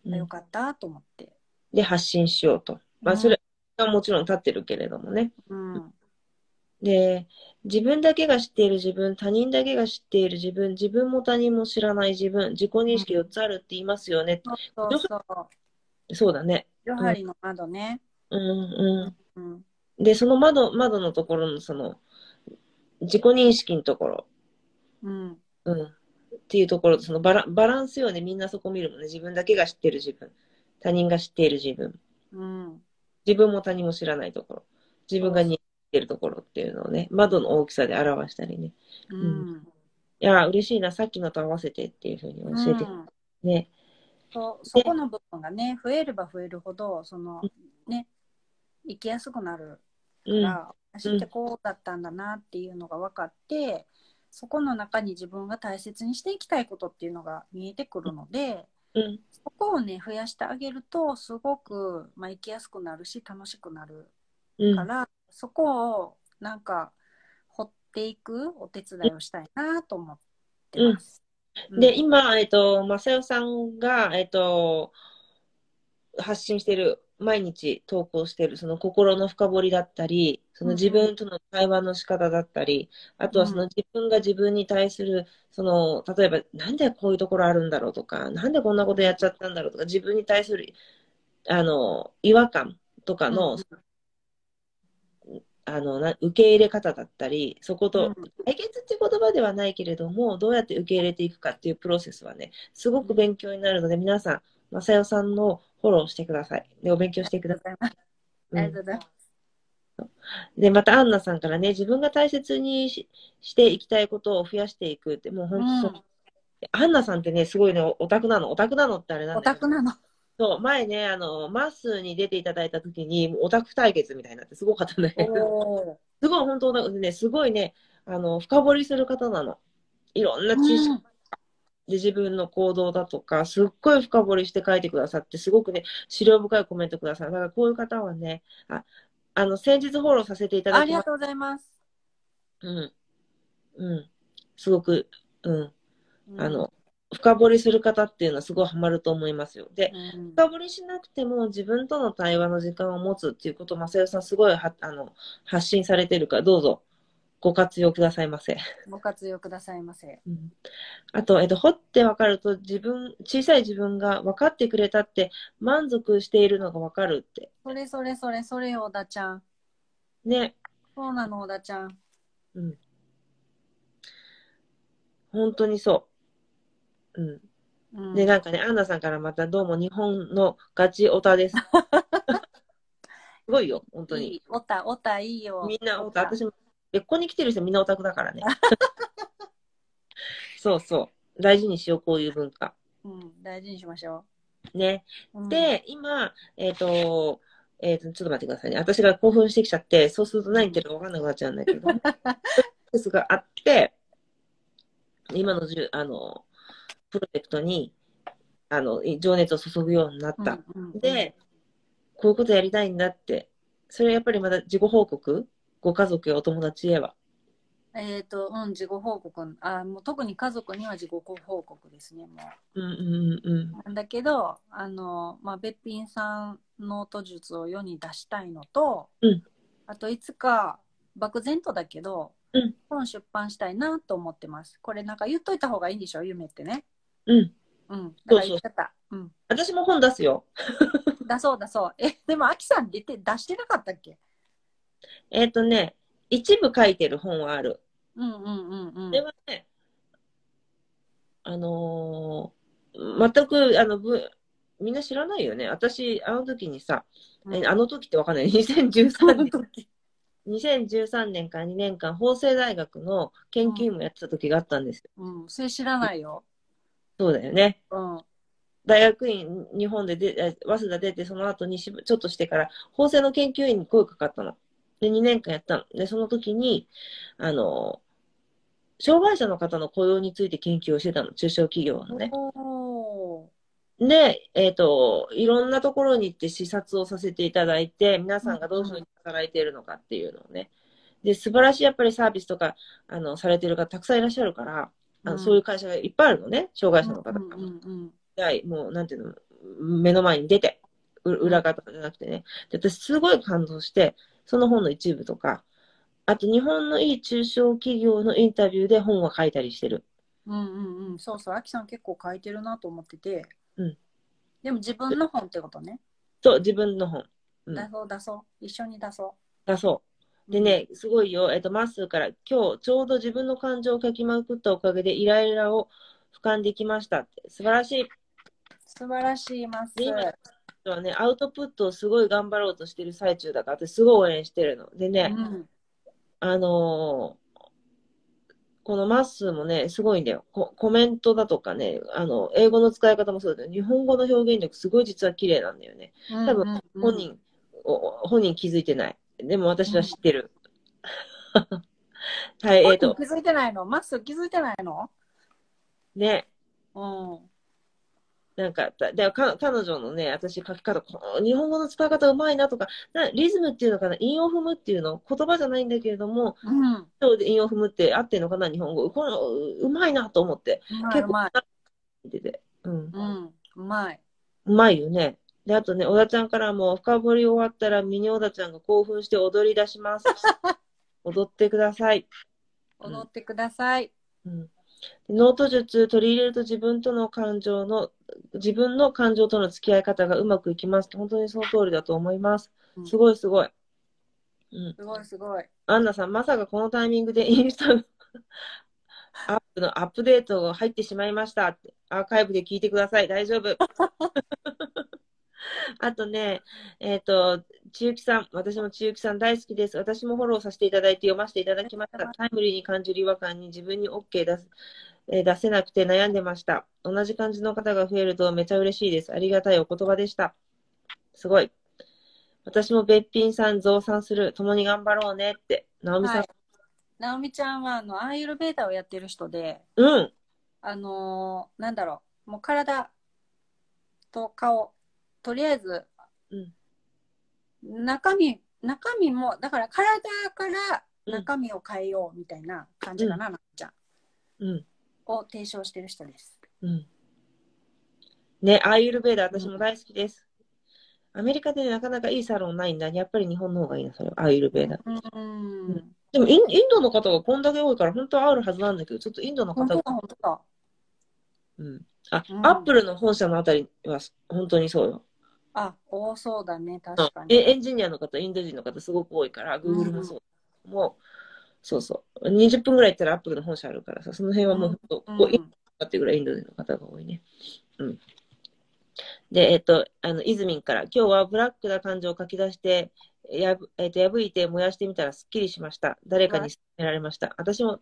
うん、よかったと思って。で、発信しようと。まあ、それはもちろん立ってるけれどもね。うん。で、自分だけが知っている自分、他人だけが知っている自分、自分も他人も知らない自分、自己認識4つあるって言いますよね。そうそうそう。そうだね。ヨハリの窓ね。うんううん。ん。で、その窓、窓のところのその、自己認識のところ、うん。うん。っていうところと、そのバラバランスよね。みんなそこ見るもんね。自分だけが知ってる自分。他人が知っている自分。うん。自分も他人も知らないところ。自分が認識しているところっていうのをね、窓の大きさで表したりね。うん。いや、嬉しいな。さっきのと合わせてっていうふうに教えて、うんね。そうそこの部分がね、増えれば増えるほど、その、ね、生きやすくなるかうん。ら、私ってこうだったんだなっていうのが分かって、そこの中に自分が大切にしていきたいことっていうのが見えてくるので、うん。そこをね、増やしてあげると、すごく、まあ、生きやすくなるし、楽しくなるうんから、そこをなんか掘っていくお手伝いをしたいなと思ってます。うんで、今、えっと、まさよさんが、えっと、発信してる、毎日投稿してる、その心の深掘りだったり、その自分との対話の仕方だったり、あとはその自分が自分に対する、その、例えば、なんでこういうところあるんだろうとか、なんでこんなことやっちゃったんだろうとか、自分に対する、あの、違和感とかの、あの、な受け入れ方だったり、そこと、うん解決っていう言葉ではないけれども、どうやって受け入れていくかっていうプロセスはね、すごく勉強になるので、皆さん、まさよさんのフォローしてください。で、お勉強してください。ありがとうございます。で、また、アンナさんからね、自分が大切にししていきたいことを増やしていくって、もう本当そう。アンナさんってね、すごいね、オタクなの。オタクなのってあれなんオだけどタクなの。そう、前ね、あの、マッスーに出ていただいた時に、オタク対決みたいになってすごかったね。おーすごい本当だね、すごいね、あの、深掘りする方なの。いろんな知識うんで自分の行動だとか、すっごい深掘りして書いてくださって、すごくね、資料深いコメントくださる。だからこういう方はね、あ、あの、先日フォローさせていただきありがとうございます。うん。うん。すごく、うん。うんあの、深掘りする方っていうのはすごいハマると思いますよ。で、うん深掘りしなくても自分との対話の時間を持つっていうことを、まさよさんすごいはあの発信されてるから、どうぞご活用くださいませ。ご活用くださいませ。うんあと、えっと、掘って分かると自分、小さい自分が分かってくれたって満足しているのが分かるって。それそれそれそれよ、小田ちゃん。ね。そうなの、小田ちゃん。うん。本当にそう。うん。うんで、なんかね、アンナさんからまたどうも日本のガチオタです。ごいよ、本当いに。い。オタ、オタいいよ。みんなオタ、私も、別個に来てる人みんなオタクだからね。そうそう。大事にしよう、こういう文化。うん、大事にしましょね。う。うん、で、今、えっ、と、えっ、と、ちょっと待ってくださいね。私が興奮してきちゃって、そうすると何言ってるか分かんなくなっちゃうんだけど、ですがあって、今のじゅあの、プロジェクトに、あの、情熱を注ぐようになった。で、こういうことやりたいんだって。それやっぱりまだ自己報告ご家族やお友達へは？えっ、と、うん、自己報告。あ、もう特に家族には自己報告ですね、もうんうんうんう。なんだけど、あの、まあ、べっぴんさんノート術を世に出したいのと、うんあといつか、漠然とだけど、うん本出版したいなと思ってます。これなんか言っといた方がいいんでしょ、夢ってね。うん。うん。うん。だから言っちゃった。うん。私も本出すよ。出そう出そう。え、でも、アキさん出て、出してなかったっけ？えっ、とね、一部書いてる本はある。うんうんうんうん。ではね、あのー全く、あの、ぶみんな知らないよね。私、あの時にさ、えあの時ってわかんない。2013年、時。2013年から2年間、法政大学の研究員もやってた時があったんですよ。うん、それ知らないよ。そうだよね。うん。大学院、日本でで、え早稲田出て、その後にしぶちょっとしてから、法政の研究員に声かかったの。で、2年間やったの。で、その時に、あの、障害者の方の雇用について研究をしてたの。中小企業のね。で、えっ、と、いろんなところに行って視察をさせていただいて、皆さんがどういうふうに働いているのかっていうのをね。で、素晴らしいやっぱりサービスとか、あの、されてる方たくさんいらっしゃるから、あのうんそういう会社がいっぱいあるのね。障害者の方が。うんうんうんはい、もう、なんていうの、目の前に出て、う裏方じゃなくてね。で、私すごい感動して、その本の一部とか、あと日本のいい中小企業のインタビューで本は書いたりしてる。うんうんうん、そうそう、アキさん結構書いてるなと思ってて。うんでも自分の本ってことね。そう、自分の本。うん出そう出そう。一緒に出そだそう。う。でね、すごいよ。えっと、マッスーから、今日ちょうど自分の感情を書きまくったおかげでイライラを俯瞰できましたって。素晴らしい。素晴らしいます。で今はね、アウトプットをすごい頑張ろうとしてる最中だから、私すごい応援してるの。でね、うんあのーこのマッスーもね、すごいんだよ。ココメントだとかね、あの、英語の使い方もそうだけど、日本語の表現力すごい実は綺麗なんだよね。多分うんうんうん本人、お本人気づいてない。でも私は知ってる。はい、えっ、と、気づいてないの？マッスー気づいてないの？ね、うん。なんか、だでか彼女のね、私書き方、この日本語の使い方うまいなとか、なリズムっていうのかな、韻を踏むっていうの、言葉じゃないんだけれども、うん。そうで韻を踏むって合ってるのかな、日本語。このううまいなと思って、結構うまい。見てて。うん。うん。うまい。うまいよね。で、あとね、小田ちゃんからも、深掘り終わったら、ミニ小田ちゃんが興奮して踊り出します。踊ってください。うん踊ってください。うん、でノート術取り入れると自分との感情の、自分の感情との付き合い方がうまくいきます。本当にその通りだと思いますう。んすごいすごい。うん。すごいすごい。アンナさん、まさかこのタイミングで インスタのアップのアップデートが入ってしまいましたって。アーカイブで聞いてください。大丈夫。あとね、えっ、と、千雪さん、私も千雪さん大好きです。私もフォローさせていただいて読ませていただきました。タイムリーに感じる違和感に自分に OK 出す、えー出せなくて悩んでました。同じ感じの方が増えるとめちゃ嬉しいです。ありがたいお言葉でした。すごい。私もべっぴんさん増産する。共に頑張ろうねって。直美さん、はい。直美ちゃんは、あの、アーユルベータをやってる人で、うん。あのーなんだろう、もう体と顔、とりあえず、うん中身、中身も、だから体からうん中身を変えようみたいな感じかな、なっちゃん。うん。を提唱してる人です。うん。ね、アーユルベーダ私も大好きです。アメリカでなかなかいいサロンないんだ。やっぱり日本の方がいいな、それは。アーユルベーダ。うん。でもイン、インドの方がこんだけ多いから、本当はあるはずなんだけど、ちょっとインドの方が本当だ、、本当だ。うん。あ、うんアップルの本社のあたりは本当にそうよ。あ、多そうだね、うん確かに。えエンジニアの方、インド人の方すごく多いから、Google もそう。もう、そうそう。20分ぐらい行ったらアップルの本社あるからさ、その辺はもううんこうインドっていうぐらいインド人の方が多いね。うん。で、えっと、あの、イズミンから、今日はブラックな感情を書き出して、やぶ、えっ、と、破いて燃やしてみたらすっきりしました。誰かに勧められました。私も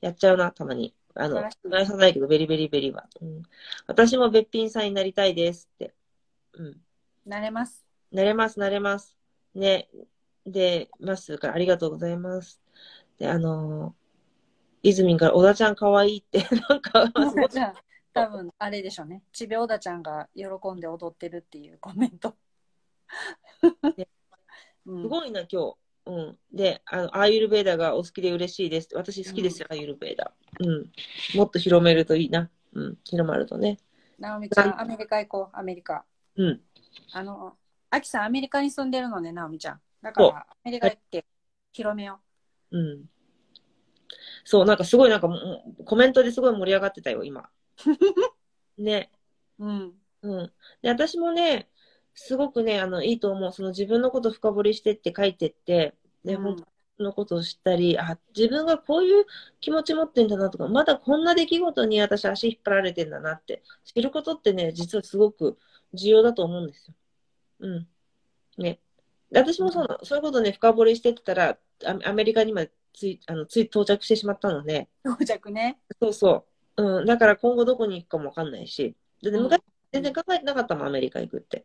やっちゃうな、たまに。あの素晴らしい、燃やさないけど、ベリベリベリは。うん、私もべっぴんさんになりたいですって。うん。慣れます。なれます、なれます。ね。で、まっすーからありがとうございます。で、あのー、いずみんから小田ちゃんかわいいって、なんか、じゃあ、多分あれでしょうね。ちびおだちゃんが喜んで踊ってるっていうコメント。ね うんすごいな、今日。うん。で、あの、アーユルベーダがお好きで嬉しいです。私好きですよ、アーユルベーダ。うん。もっと広めるといいな。うん。広まるとね。なおみちゃん、アメリカ行こう、アメリカ。うん。あの、あきさん、アメリカに住んでるのね、なおみちゃん。だから、アメリカ行って広めようん。そう、なんかすごいなんかコメントですごい盛り上がってたよ、今。ね。う。うん。うん。で、私もね、すごくね、あの、いいと思う。その自分のこと深掘りしてって書いてって、で、うん本当のことを知ったり、あ、自分がこういう気持ち持ってんだなとか、まだこんな出来事に私足引っ張られてんだなって、知ることってね、実はすごく重要だと思うんですよ。うん。ね。で私もその、そういうことね、深掘りしてったら、アアメリカにまでつい、あの、つい到着してしまったので、到着ね。そうそう。うん。だから今後どこに行くかもわかんないし。で、うん昔全然考えてなかったもん、アメリカ行くって。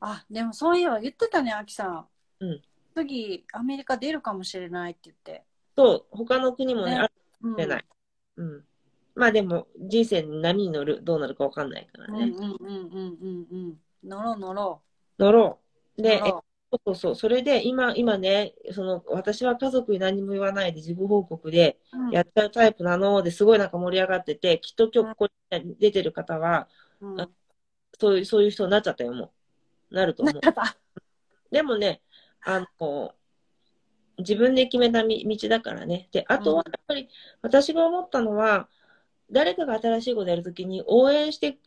あ、でもそういえば言ってたね、あきさん。うん。次、アメリカ出るかもしれないって言って。そう、他の国もね、ねあるかうんもしれない。うん。まあでも、人生に波に乗る、どうなるかわかんないからね。うんうんうんうんうんうん。乗ろう乗ろ乗ろう。う。で、そうそうそう。それで、今、今ね、その、私は家族に何も言わないで自己報告でやっちゃうタイプなのですごいなんか盛り上がってて、きっと今日ここに出てる方は、うんあそういう、そういう人になっちゃったよ、もう。なると思う。でもね、あの、自分で決めたみ道だからね。で、あとはうんやっぱり私が思ったのは、誰かが新しいことやるときに応援して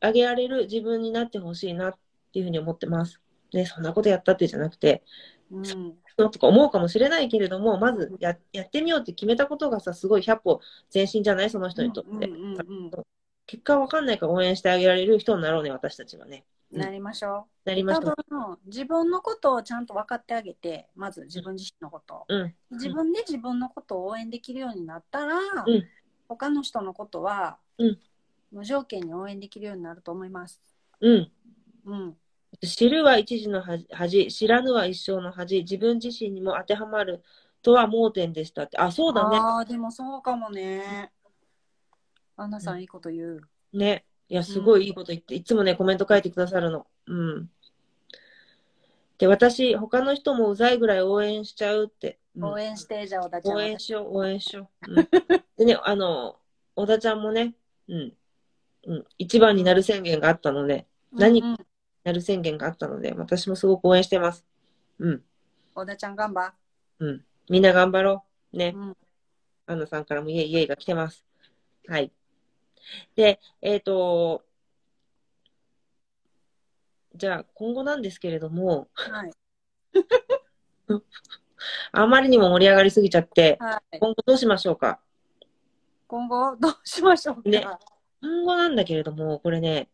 あげられる自分になってほしいなっていうふうに思ってます。ね、そんなことやったってじゃなくて、うん。そうとか思うかもしれないけれども、まずややってみようって決めたことがさ、すごい100歩前進じゃない？その人にとって。うんうんうんうん結果わかんないから応援してあげられる人になろうね、私たちはね。うんなりましょう。なりまし多た。分、自分のことをちゃんと分かってあげて、まず自分自身のことを。うん。自分で自分のことを応援できるようになったら、うん他の人のことは、うん無条件に応援できるようになると思います。うん。うん。知るは一時の恥、知らぬは一生の恥、自分自身にも当てはまるとは盲点でしたって。あ、そうだね。ああ、でもそうかもね。アンナさん、いいこと言う。ね。いや、すごいいいこと言って、いつもね、コメント書いてくださるの。うん。で、私、他の人もうざいぐらい応援しちゃうって。うん応援して、じゃあ、小田ちゃん。応援しよう、応援しよう。うん、でね、あの、小田ちゃんもね、うん。うん。一番になる宣言があったので、何うんうんなる宣言があったので、私もすごく応援してます。うん。小田ちゃん、頑張。うん。みんな頑張ろう。ね。うん。アンナさんからもイエイイエイが来てます。はい。で、えっ、と、じゃあ今後なんですけれども、はい。あまりにも盛り上がりすぎちゃって、はい。今後どうしましょうか？今後、どうしましょうか？ね今後なんだけれども、これね、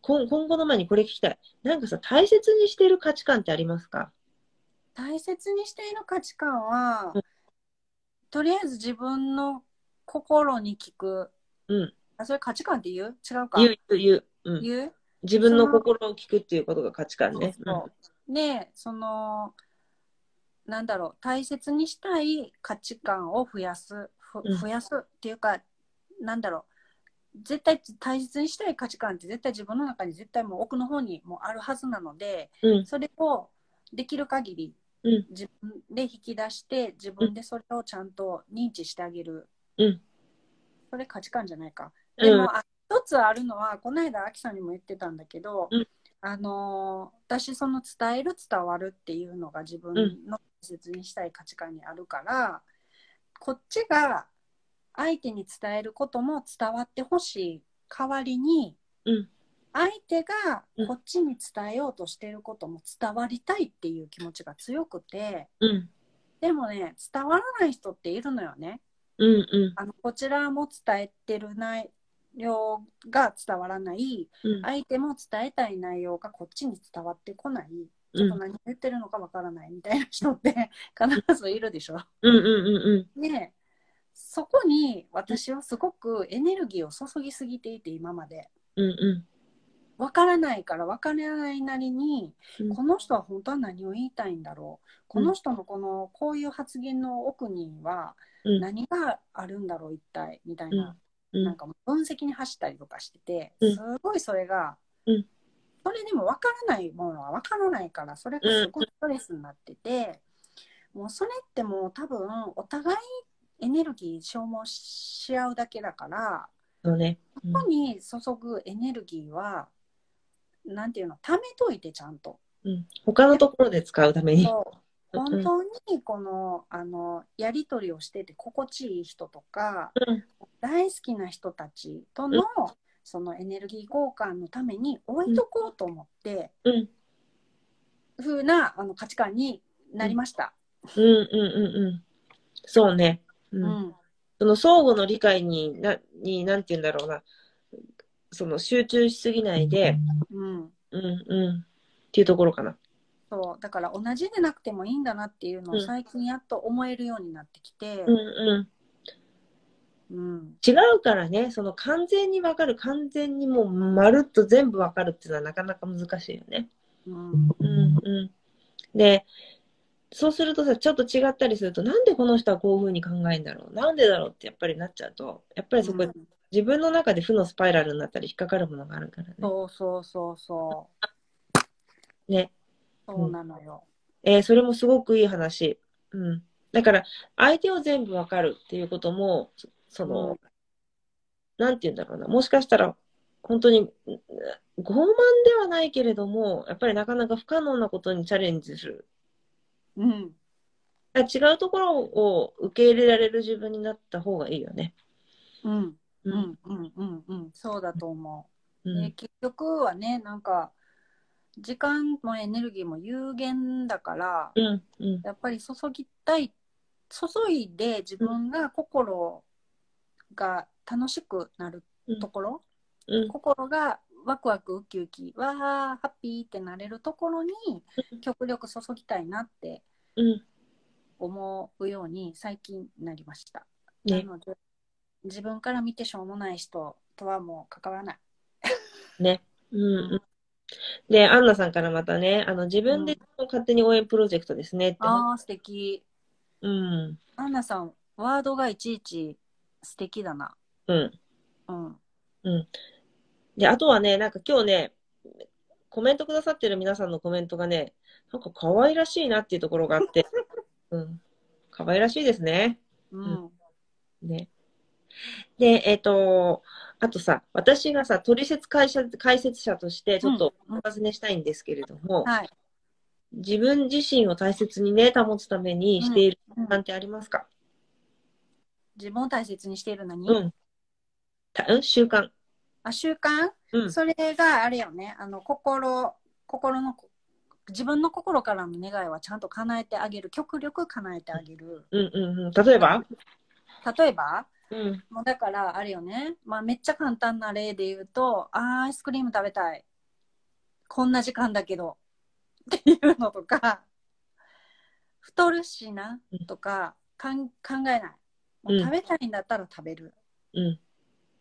今今後の前にこれ聞きたい。なんかさ、大切にしてる価値観ってありますか？大切にしている価値観は、うんとりあえず自分の心に聞く。うん。あ、それ価値観って言う？違うか言う、言う、言う。うん。言う？自分の心を聞くっていうことが価値観ね。そうで、その、なんだろう、大切にしたい価値観を増やす。増やすっていうか、なんだろう、絶対大切にしたい価値観って絶対自分の中に絶対もう奥の方にもうあるはずなので、うん。それをできる限りうん。自分で引き出して、自分でそれをちゃんと認知してあげる。うん。それ価値観じゃないか。うんでも、あ一つあるのは、この間、アキさんにも言ってたんだけど、うんあのー私、その伝える、伝わるっていうのが自分の大切にしたい価値観にあるから、こっちが相手に伝えることも伝わってほしい代わりに、うん。相手がうんこっちに伝えようとしていることも伝わりたいっていう気持ちが強くて、うん。でもね、伝わらない人っているのよね。うん。うん。あのこちらも伝えてる内容が伝わらない、うん。相手も伝えたい内容がこっちに伝わってこない。ちょっと何言ってるのかわからないみたいな人って 必ずいるでしょ。うんうんうんうん。で、そこに私はすごくエネルギーを注ぎすぎていて、今まで。うんうわからないからわからないなりに、うんこの人は本当は何を言いたいんだろう。この人のこの、こういう発言の奥にはうん何があるんだろう、一体、みたいな。うん。なんか分析に走ったりとかしてて、うん。すごいそれが、うん。それでも分からないものは分からないから、それがすごいストレスになってて、もうそれってもう多分お互いエネルギー消耗し合うだけだから、そうね。うん。ここに注ぐエネルギーは、なんていうの、貯めといてちゃんと。うん。他のところで使うために。本当にこの、あの、やりとりをしてて心地いい人とか、うん大好きな人たちとの、そのエネルギー交換のために置いとこうと思って、うん風なあの価値観になりました。うんうんうんうん。そうね。ううんん。その相互の理解に、な、に、なんて言うんだろうな。その集中しすぎないで、うん。うんうん。っていうところかな。そう。だから同じでなくてもいいんだなっていうのをうん最近やっと思えるようになってきてう、んうん。うん。違うからね、その完全にわかる、完全にもうまるっと全部わかるっていうのはなかなか難しいよね。うん。うんうん。で、そうするとさ、ちょっと違ったりすると、なんでこの人はこういうふうに考えるんだろう、なんでだろうってやっぱりなっちゃうと、やっぱりそこ、うん自分の中で負のスパイラルになったり引っかかるものがあるからね。そうそうそうそう。ね。そうなのよ。えーそれもすごくいい話。うん。だから、相手を全部わかるっていうことも、そその、うんなんて言うんだろうな、もしかしたら、本当に、ん傲慢ではないけれども、やっぱりなかなか不可能なことにチャレンジする。うん。違うところを受け入れられる自分になった方がいいよね。うん。うう。ん。うん。うん。うん。そうだと思う。うんで結局はね、なんか、時間もエネルギーも有限だから、うん。うん。やっぱり注ぎたい、注いで自分が心が楽しくなるところ、うん。心がワクワクウキウキ、わー、ハッピーってなれるところに極力注ぎたいなってうん。思うように最近なりました。ねなので、自分から見てしょうもない人とはもう関わらない。ね。うん。うんで、アンナさんからまたね、あの、自分で勝手に応援プロジェクトですねって。ああ、素敵。うん。アンナさん、ワードがいちいち素敵だな。うん。うん。うん。で、あとはね、なんか今日ね、コメントくださってる皆さんのコメントがね、なんか可愛らしいなっていうところがあって、うん。可愛らしいですね。うん。ね。で、えっ、と、あとさ、私がさ、取説解説解説者として、ちょっとうんお尋ねしたいんですけれども、はい。自分自身を大切にね、保つためにしているうんなんてありますか？自分を大切にしている何、うん。たうん？習慣。あ習慣、うん。それがあれよね。あの、心、心の、自分の心からの願いはちゃんと叶えてあげる。極力叶えてあげる。うんうんうん。例えば？例えば、うん。もうだから、あれよね。まあ、めっちゃ簡単な例で言うと、あーアイスクリーム食べたい。こんな時間だけど。っていうのとか、太るしなとかかん考えない。もう食べたいんだったら食べる。うん。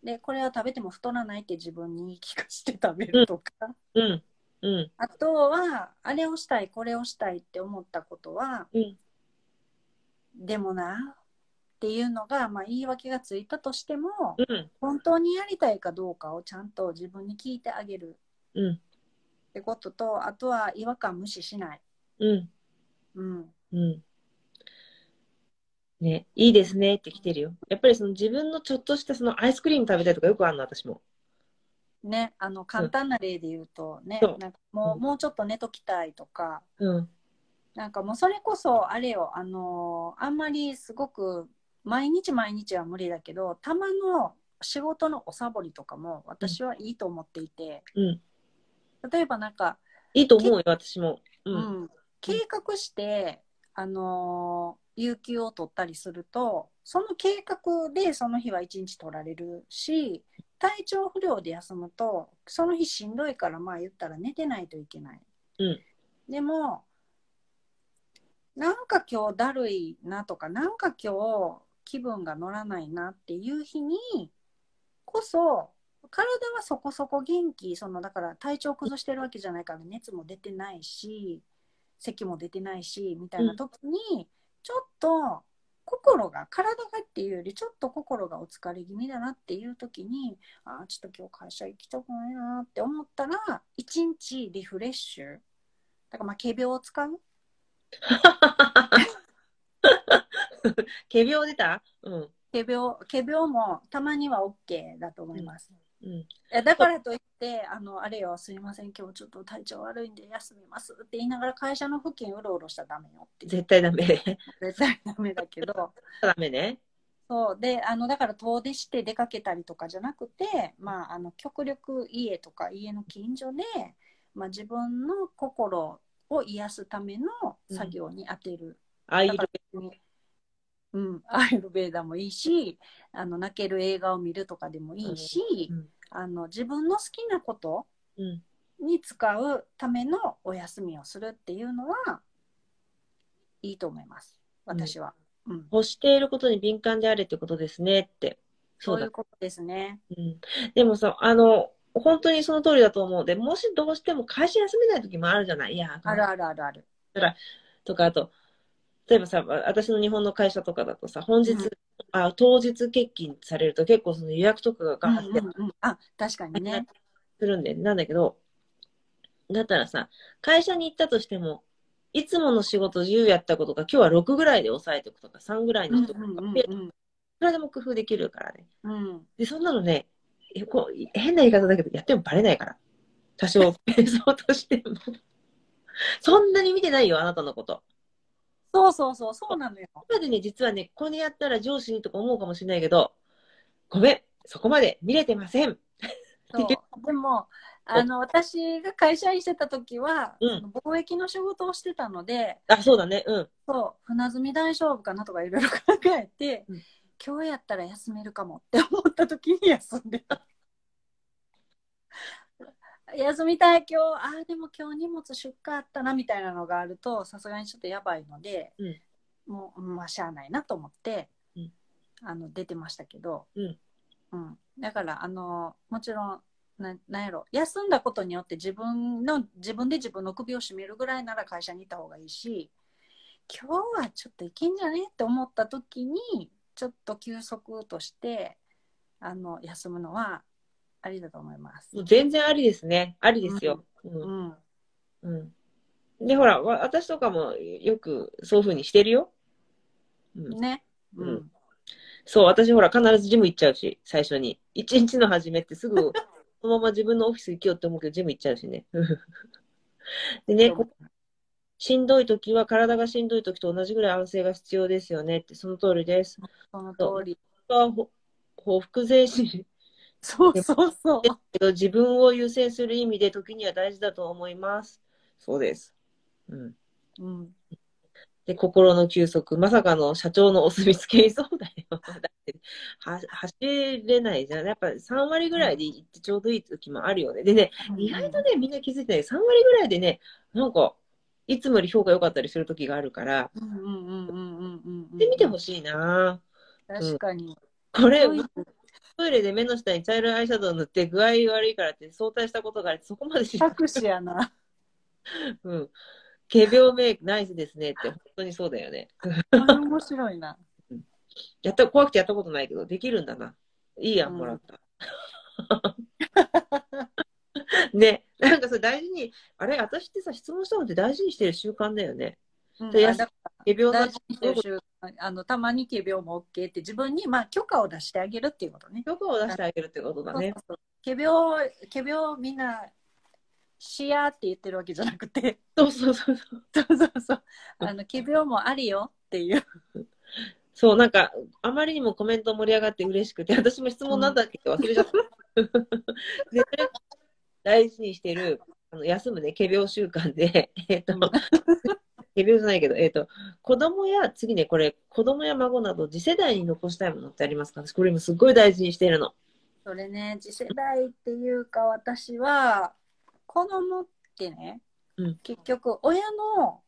で、これは食べても太らないって自分に言い聞かせて食べるとか。うん。うん。あとは、あれをしたい、これをしたいって思ったことは、うん。でもな、っていうのが、まあ、言い訳がついたとしても、うん。本当にやりたいかどうかをちゃんと自分に聞いてあげるうん。ってことと、あとは違和感無視しない。うん。うん。うん。ね、いいですねって来てるよ。やっぱりその自分のちょっとしたそのアイスクリーム食べたいとかよくあるの、私も。ね、あの、簡単な例で言うとね、なんかもう、うんもうちょっと寝ときたいとか、うん。なんかもうそれこそ、あれよ、あのーあんまりすごく、毎日毎日は無理だけど、たまの仕事のおサボりとかも私はいいと思っていて、うん。例えばなんか、いいと思うよ、私も。う。うんん、計画して、あのー有給を取ったりすると、その計画でその日は一日取られるし、体調不良で休むと、その日しんどいから、まあ言ったら寝てないといけない。うんでも、なんか今日だるいなとか、なんか今日気分が乗らないなっていう日にこそ、体はそこそこ元気、そのだから体調崩してるわけじゃないから熱も出てないし、咳も出てないし、みたいな時に、ちょっと心が、体がっていうよりちょっと心がお疲れ気味だなっていう時に、ああ、ちょっと今日会社行きたくないなって思ったら、一日リフレッシュ。だからまあ、仮病を使う 仮病出た？うん。仮病、仮病もたまには OK だと思います。うん。いやだからといって、あの、あれよ、すいません、今日ちょっと体調悪いんで休みますって言いながら会社の付近うろうろしたらダメよって。絶対ダメ。絶対ダメだけど、ダメね。そう。で、あの、だから遠出して出かけたりとかじゃなくて、まあ、あの、極力家とか家の近所で、まあ、自分の心を癒すための作業に当てる。ああいうだからうん、アイルベーダもいいし、あの、泣ける映画を見るとかでもいいし、うんあの、自分の好きなことうん。に使うためのお休みをするっていうのは、いいと思います。私は。うん。欲していることに敏感であれってことですねって。そういう。ことですね。うん。でもさ、あの、本当にその通りだと思う。で、もしどうしても会社休めない時もあるじゃないいや、あるあるあるある。とか、あと、例えばさ、私の日本の会社とかだとさ、本日、うんあ当日欠勤されると結構その予約とかがガーってうんうんうんあ、確かにね。するんで、なんだけど、だったらさ、会社に行ったとしても、いつもの仕事10やったことが今日は6ぐらいで抑えておくとか、3ぐらいにとか、いくらでも工夫できるからね。うんうんで、そんなのね、えこう変な言い方だけど、やってもバレないから。多少、ペース落としても。そんなに見てないよ、あなたのこと。そうそうそう、そうなのよ。今でね、実はね、ここにやったら上司にとか思うかもしれないけど、ごめん、そこまで見れてません。でも、あの、私が会社員してた時は、うん貿易の仕事をしてたので、あ、そうだね、うん。そう、船積み大丈夫かなとかいろいろ考えて、うん今日やったら休めるかもって思った時に休んでた。休みたい今日、ああ、でも今日荷物出荷あったなみたいなのがあると、さすがにちょっとやばいので、うん。もう、うんまあ、しゃあないなと思って、うん。あの出てましたけど、うん。うん。だから、あの、もちろん、ななんやろ休んだことによって自分の自分で自分の首を絞めるぐらいなら会社にいた方がいいし今日はちょっといけんじゃねって思った時にちょっと休息としてあの休むのはありだと思います。もう全然ありですね。ありですよ。う。うんん、うん。で、ほら、わ私とかもよくそういうふうにしてるよ。うん。ね。ううんん。そう、私ほら、必ずジム行っちゃうし、最初に。一日の始めってすぐ、そのまま自分のオフィス行けよって思うけど、ジム行っちゃうしね。でね、こしんどい時は、体がしんどい時と同じぐらい安静が必要ですよねって、その通りです。その通り。ほほふ前進そうそうそう。けど、自分を優先する意味で時には大事だと思います。そうです。うん。うん、で、心の休息。まさかの社長のお墨付けそうだよ。だっては走れないじゃん。やっぱ3割ぐらいで行ってちょうどいい時もあるよね。でね、意外とね、みんな気づいてない。3割ぐらいでね、なんか、いつもより評価良かったりする時があるから、うんうんうんうんうんうんうん。行ってほしいな確かに。これ、トイレで目の下に茶色いアイシャドウ塗って具合悪いからって相対したことがあって、そこまで知ら拍手やな。うん。仮病メイクナイスですねって、本当にそうだよね。面白いな。やった、怖くてやったことないけど、できるんだな。いいやん、もらった。ね、なんかそれ大事に、あれ、私ってさ、質問したのって大事にしてる習慣だよね。うんだ仮病あのたまに仮病も OK って自分に、まあ、許可を出してあげるっていうことね。許可を出してあげるってことだね仮病、仮病みんな、しやって言ってるわけじゃなくて、そうそうそうそう。そうそうそう。あの、仮病もありよっていう。そう、なんか、あまりにもコメント盛り上がって嬉しくて、私も質問なんだっけって忘れちゃった。で大事にしてる、あの休むね、仮病習慣で、えっ、と、仮病じゃないけど、えっ、と、子供や、次ね、これ、子供や孫など次世代に残したいものってありますか？私、これ今すっごい大事にしてるの。それね、次世代っていうか、私は、子供ってね、うん結局親の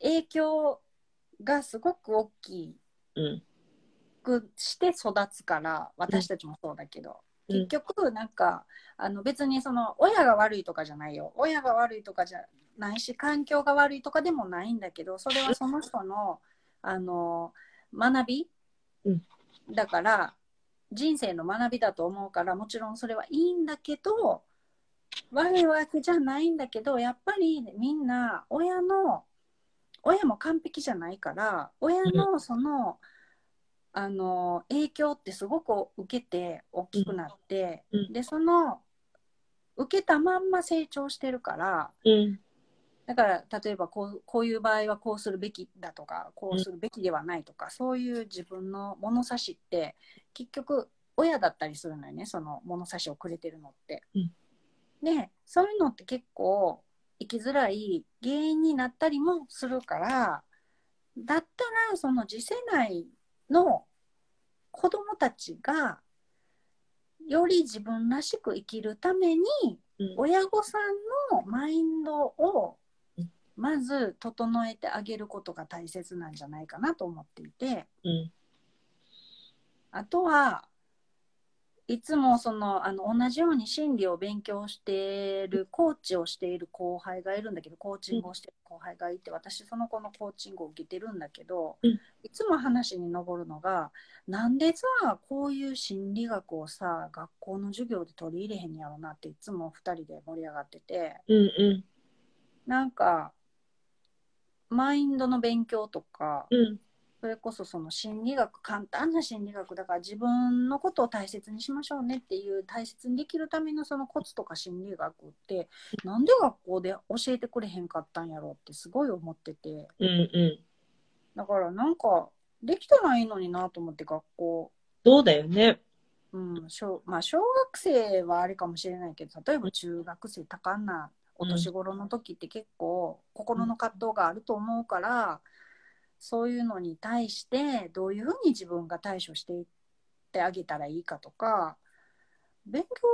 影響がすごく大きうん。くして育つから私たちもそうだけど、うん結局なんかあの別にその親が悪いとかじゃないよ。親が悪いとかじゃないし環境が悪いとかでもないんだけどそれはその人のあの学び、うん。だから人生の学びだと思うからもちろんそれはいいんだけど悪いわけじゃないんだけどやっぱりみんな親の親も完璧じゃないから親のその、あの影響ってすごく受けて大きくなって、うんでその受けたまんま成長してるからうん。だから例えばこうこういう場合はこうするべきだとかこうするべきではないとか、そういう自分の物差しって結局親だったりするのよねその物差しをくれてるのって。うんでそういうのって結構生きづらい原因になったりもするからだったらその次世代の子供たちがより自分らしく生きるためにうん。親御さんのマインドをうんまず整えてあげることが大切なんじゃないかなと思っていてうん。あとはいつもそのあの同じように心理を勉強しているコーチをしている後輩がいるんだけどコーチングをしている後輩がいて私その子のコーチングを受けてるんだけど、うんいつも話に上るのがなんでさこういう心理学をさ学校の授業で取り入れへんやろなっていつも2人で盛り上がってて。うん。うん。なんか、マインドの勉強とか、うん。それこそその心理学、簡単な心理学だから自分のことを大切にしましょうねっていう大切にできるためのそのコツとか心理学って、なんで学校で教えてくれへんかったんやろうってすごい思ってて、うん。うん。だからなんか、できたらいいのになと思って学校、そうだよね。うん、小まあ小学生はあれかもしれないけど、例えば中学生多感なお年頃の時って結構心の葛藤があると思うから、そういうのに対してどういうふうに自分が対処していってあげたらいいかとか勉強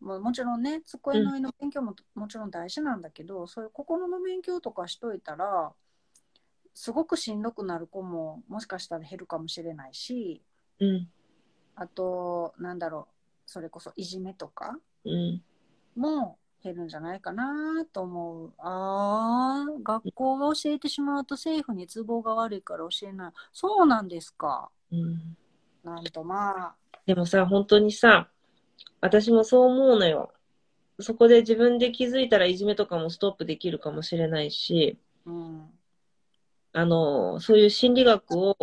ももちろんね机の上の勉強ももちろん大事なんだけど、そういう心の勉強とかしといたらすごくしんどくなる子ももしかしたら減るかもしれないしうん。あとなんだろうそれこそいじめとかうん。も減るんじゃないかなと思う。ああ、学校が教えてしまうと政府に都合が悪いから教えない。そうなんですか。うん。なんとまあ。でもさ、本当にさ、私もそう思うのよ。そこで自分で気づいたらいじめとかもストップできるかもしれないし、うん。あの、そういう心理学を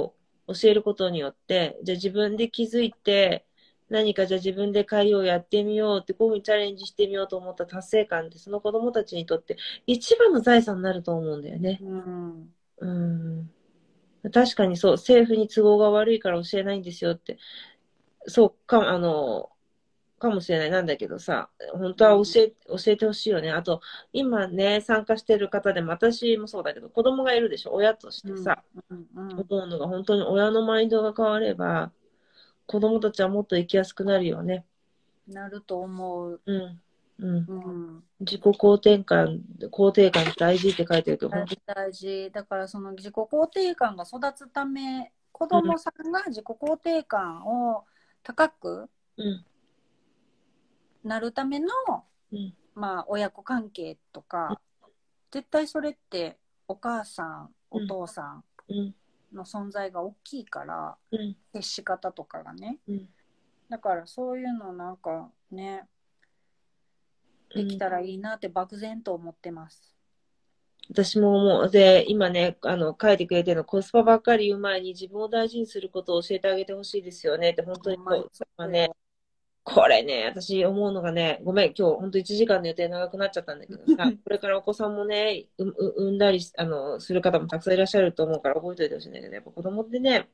教えることによって、じゃあ自分で気づいて、何かじゃあ自分で変えよう、やってみようって、こういうふうにチャレンジしてみようと思った達成感って、その子供たちにとって一番の財産になると思うんだよね。うん。うん。確かにそう、政府に都合が悪いから教えないんですよって。そうか、あの、かもしれない。なんだけどさ、本当は教え、教えてほしいよね。あと、今ね、参加してる方でも、私もそうだけど、子供がいるでしょ、親としてさ、うんうん思うのが、本当に親のマインドが変われば、子供たちはもっと生きやすくなるよね。なると思う。うん。うん。うん。自己肯定感、肯定感大事って書いてるけど、本大事大事。だからその自己肯定感が育つため、子供さんが自己肯定感を高く。なるための、うん。うん。まあ、親子関係とか、絶対それってお母さん、お父さんうん。の存在が大きいから、うん。接し方とかがね。うん。だからそういうのなんかね、できたらいいなって漠然と思ってます。私も思う。で、今ね、あの、書いてくれてるの、コスパばっかり言う前に自分を大事にすることを教えてあげてほしいですよねって、本当にね、これね、私思うのがね、ごめん、今日本当1時間の予定長くなっちゃったんだけどさ、これからお子さんもね、産んだりあのする方もたくさんいらっしゃると思うから覚えておいてほしいんだけど、やっぱ子供ってね、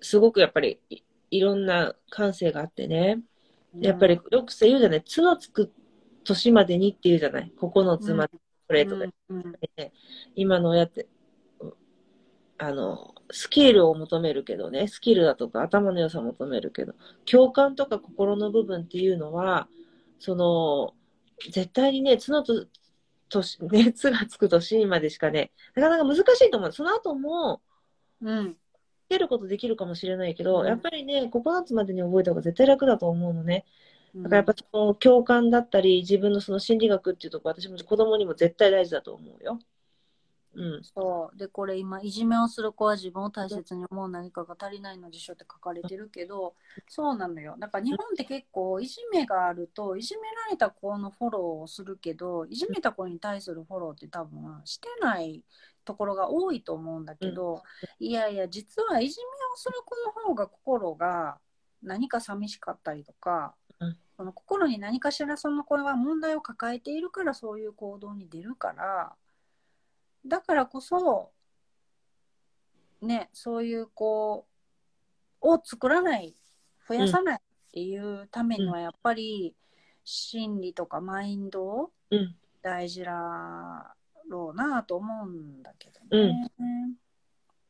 すごくやっぱりいいろんな感性があってね、やっぱりよくさ言うじゃない、つのつく年までにって言うじゃない、9つまでこれとか、ね今の親って、うあの、スキルを求めるけどね、スキルだとか頭の良さを求めるけど、共感とか心の部分っていうのは、その、絶対にね、角と、年、熱がつく年までしかね、なかなか難しいと思う。その後も、うん。つけることできるかもしれないけど、うんやっぱりね、9つまでに覚えた方が絶対楽だと思うのね。だだからやっぱその共感だったり、自分のその心理学っていうところ、私も子供にも絶対大事だと思うよ。うん。そう。で、これ今、いじめをする子は自分を大切に思う何かが足りないのでしょって書かれてるけど、そうなのよ。だから日本って結構、いじめがあると、いじめられた子のフォローをするけど、いじめた子に対するフォローって多分してないところが多いと思うんだけど、いやいや、実はいじめをする子の方が心が何か寂しかったりとか、うんその心に何かしらその子は問題を抱えているからそういう行動に出るから、だからこそ、ね、そういう子を作らない、増やさないっていうためには、やっぱり心理とかマインドうん。大事だろうなと思うんだけどね。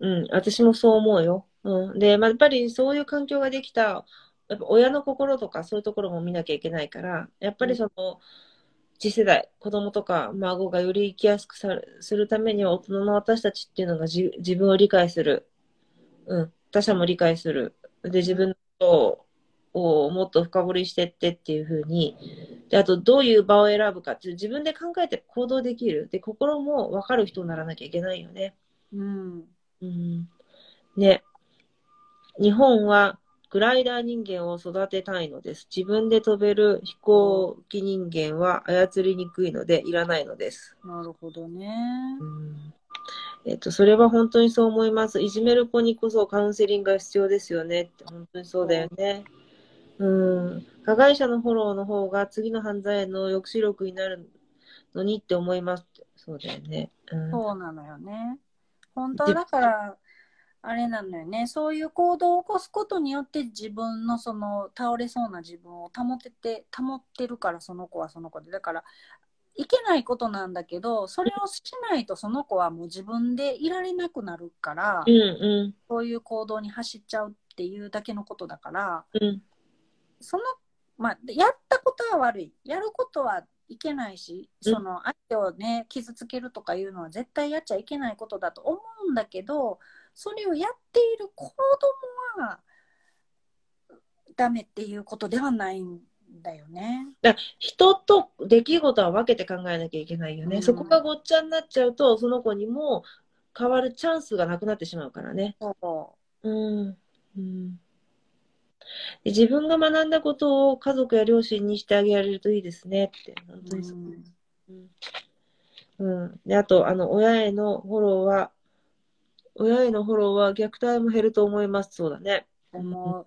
うん。私もそう思うよ。うん。で、まあ、やっぱりそういう環境ができた、やっぱ親の心とかそういうところも見なきゃいけないから、やっぱりその、次世代、子供とか孫がより生きやすくさするためには、大人の私たちっていうのがじ自分を理解する。うん。他者も理解する。で、自分のことをもっと深掘りしてってっていうふうに。で、あと、どういう場を選ぶかって自分で考えて行動できる。で、心も分かる人にならなきゃいけないよね。うん。うん。ね。日本はグライダー人間を育てたいのです。自分で飛べる飛行機人間は操りにくいのでいらないのです。なるほどね。うんえっと、それは本当にそう思います。いじめる子にこそカウンセリングが必要ですよねって、本当にそうだよね。うん。加害者のフォローの方が次の犯罪への抑止力になるのにって思います。そうだよね。うん。そうなのよね。本当はだから、あれなのよね。そういう行動を起こすことによって自分のその倒れそうな自分を保てて、保ってるからその子はその子で。だから、いけないことなんだけど、それをしないとその子はもう自分でいられなくなるから、うんうんそういう行動に走っちゃうっていうだけのことだから、うんその、まあ、やったことは悪い。やることはいけないし、うんその相手をね、傷つけるとかいうのは絶対やっちゃいけないことだと思うんだけど、それをやっている子供はダメっていうことではないんだよね。だ人と出来事は分けて考えなきゃいけないよね。うんそこがごっちゃになっちゃうと、その子にも変わるチャンスがなくなってしまうからね。そうん。うん、で自分が学んだことを家族や両親にしてあげられるといいですねって。本う。当にそう。うんうん。うん。で、あと、あの、親へのフォローは、親へのフォローは虐待も減ると思います。そうだね。思う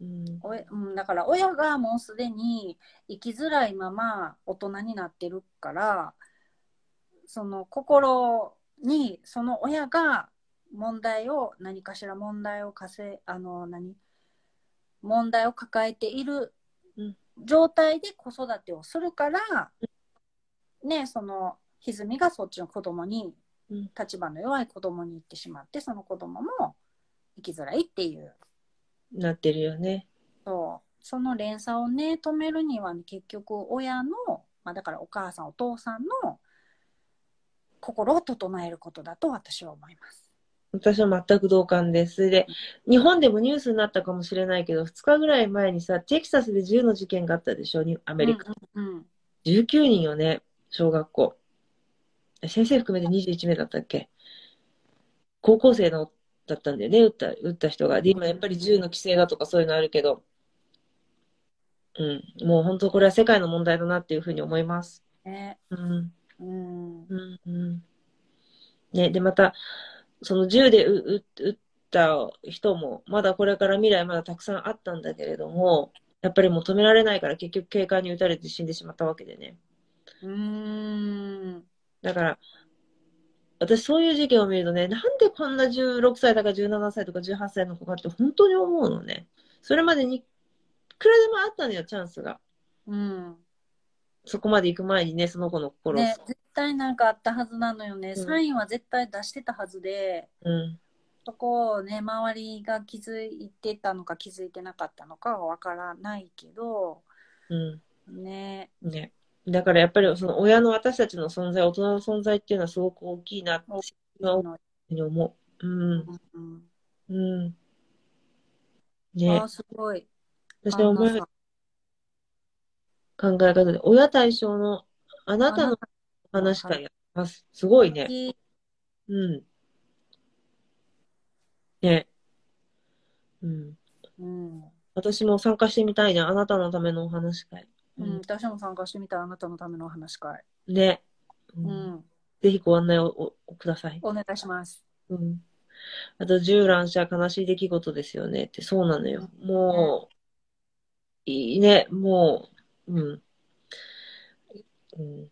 うん。うん、だから親がもうすでに生きづらいまま大人になってるからその心にその親が問題を何かしら問題をかせあの何？問題を抱えているうん状態で子育てをするから、ねその歪みがそっちの子供にうん立場の弱い子供に行ってしまってその子供も生きづらいっていうなってるよね。そうその連鎖をね止めるには、ね、結局親の、まあ、だからお母さんお父さんの心を整えることだと私は思います。私は全く同感です。で、日本でもニュースになったかもしれないけど、2日ぐらい前にさ、テキサスで銃の事件があったでしょ、にアメリカ。うんうん19人よね、小学校。先生含めて21名だったっけ？高校生のだったんだよね、撃った、撃った人が。で、今やっぱり銃の規制だとかそういうのあるけど、うん、もう本当これは世界の問題だなっていうふうに思います。ねうん、うんうん、うん。ね、で、また、その銃で撃撃った人も、まだこれから未来まだたくさんあったんだけれども、やっぱりもう止められないから結局警官に撃たれて死んでしまったわけでね。うーんだから、私そういう事件を見るとね、なんでこんな16歳とか17歳とか18歳の子かって本当に思うのね。それまでにいくらでもあったのよ、チャンスが。うんそこまで行く前にね、その子の心を。ね、絶対なんかあったはずなのよね、うんサインは絶対出してたはずでうん。そこをね周りが気づいてたのか気づいてなかったのかはわからないけどうん。ねね。だからやっぱりその親の私たちの存在、大人の存在っていうのはすごく大きいなって思のう思う。うん。うんうん。ねあ。ーすごい。私は思い考え方で、親対象のあなたの話会やります。すごいね。うん。ね。うん。うん。私も参加してみたいな。あなたのためのお話会。うん、私も参加してみたあなたのためのお話会。ね。ううんん。ぜひご案内をおおください。お願いします。うん。あと、銃乱射悲しい出来事ですよねって、そうなのよ。もう、いいね、もう、うん。うん。うん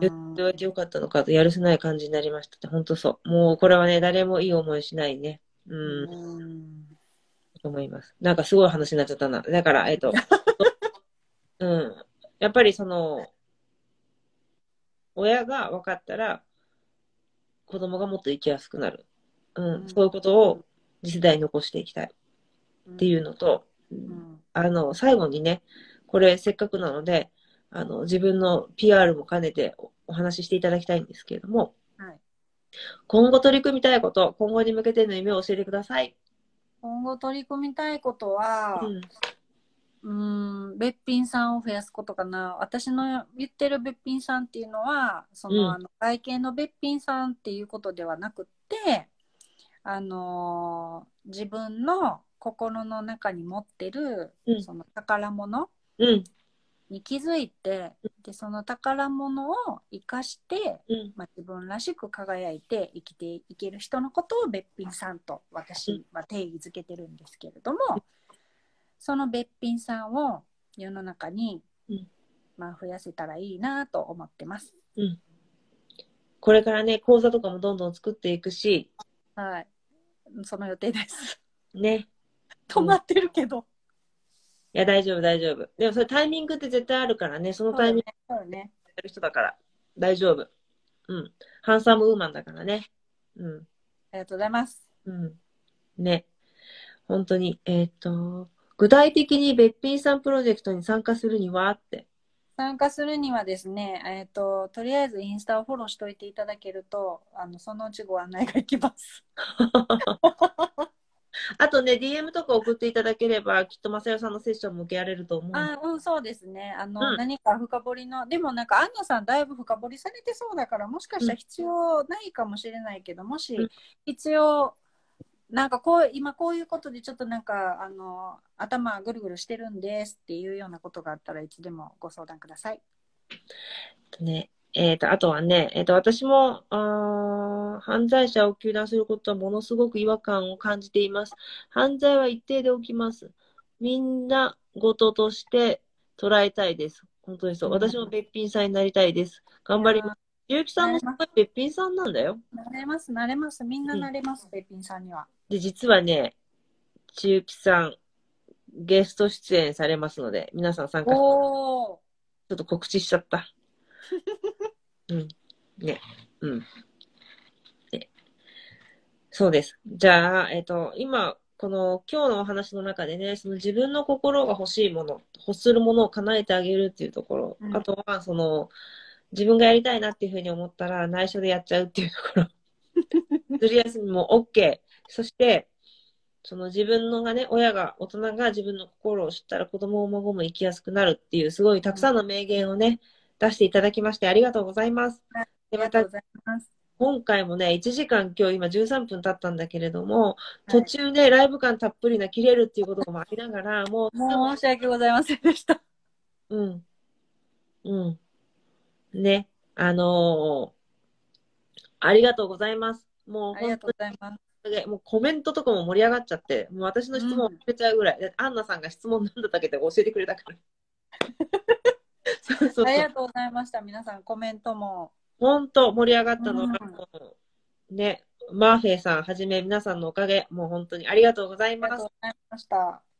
言っておいてよかったのかと、やるせない感じになりましたって、本当そう。もう、これはね、誰もいい思いしないね。うん。うん。と思います。なんかすごい話になっちゃったな。だから、えっと、うん。やっぱりその、親が分かったら、子供がもっと生きやすくなる。うん。うんそういうことを次世代に残していきたいっていうのと、うん。あの、最後にね、これせっかくなので、あの、自分の PR も兼ねておお話ししていただきたいんですけれども、はい。今後取り組みたいこと、今後に向けての夢を教えてください。今後取り組みたいことは、うん。うーん、べっぴんさんを増やすことかな。私の言ってるべっぴんさんっていうのは、その、うんあの外見のべっぴんさんっていうことではなくって、あのー自分の心の中に持ってる、うんその宝物うん。に気づいて、で、その宝物を生かして、うん。まあ、自分らしく輝いて生きていける人のことをべっぴんさんと私は定義づけてるんですけれども、そのべっぴんさんを世の中に、うんまあ、増やせたらいいなと思ってます。うん。これからね、講座とかもどんどん作っていくし、はい。その予定です。ね。止まってるけど。いや、大丈夫、大丈夫。でもそれタイミングって絶対あるからね、そのタイミングでそうだね。やる人だから、大丈夫。うん。ハンサムウーマンだからね。うん。ありがとうございます。うん。ね。本当に、えーっと、具体的にべっぴんさんプロジェクトに参加するにはって。参加するにはですね、えっ、と、とりあえずインスタをフォローしといていただけると、あの、そのうちご案内がいきます。あとね、DM とか送っていただければ、きっとまさよさんのセッションも受けられると思う。あうん、そうですね。あの、うん何か深掘りの、でもなんか、アンナさんだいぶ深掘りされてそうだから、もしかしたら必要ないかもしれないけど、もしうん必要、なんかこう、今こういうことでちょっとなんか、あの、頭ぐるぐるしてるんですっていうようなことがあったらいつでもご相談ください。ね。えっ、と、あとはね、えっ、と、私も、あー犯罪者を糾弾することはものすごく違和感を感じています。犯罪は一定で起きます。みんな事として捉えたいです。本当にそう。うん私もべっぴんさんになりたいです。頑張ります。ゆうきさんもすごいべっぴんさんなんだよ。なれます、なれます。みんななれます、べっぴんさんには。で、実はね、ちゆきさん、ゲスト出演されますので、皆さん参加して、ちおー。ょっと告知しちゃった。うん。ね。うん。ねそうです。じゃあ、えっ、と、今、この今日のお話の中でね、その自分の心が欲しいもの、欲するものを叶えてあげるっていうところ、うんあとは、その、自分がやりたいなっていうふうに思ったら内緒でやっちゃうっていうところ。ずる休みも OK。そして、その自分のがね、親が、大人が自分の心を知ったら子供も孫も生きやすくなるっていう、すごいたくさんの名言をね、出していただきましてありがとうございます。あで、またりがとうございます。今回もね、1時間今日今13分経ったんだけれども、はい途中ね、ライブ感たっぷりな切れるっていうこともありながら、もう、申し訳ございませんでした。うん。うん。ね、あのーありがとうございます。もうありがとうございます。に、もうコメントとかも盛り上がっちゃって、もう私の質問を聞けちゃうぐらい、だってアンナさんが質問なんだったっけって教えてくれたから。そうそうありがとうございました。皆さん、コメントも。本当盛り上がったのが、うんね、マーフェイさんはじめ皆さんのおかげ、もう本当にありがとうございありがます。とうございました。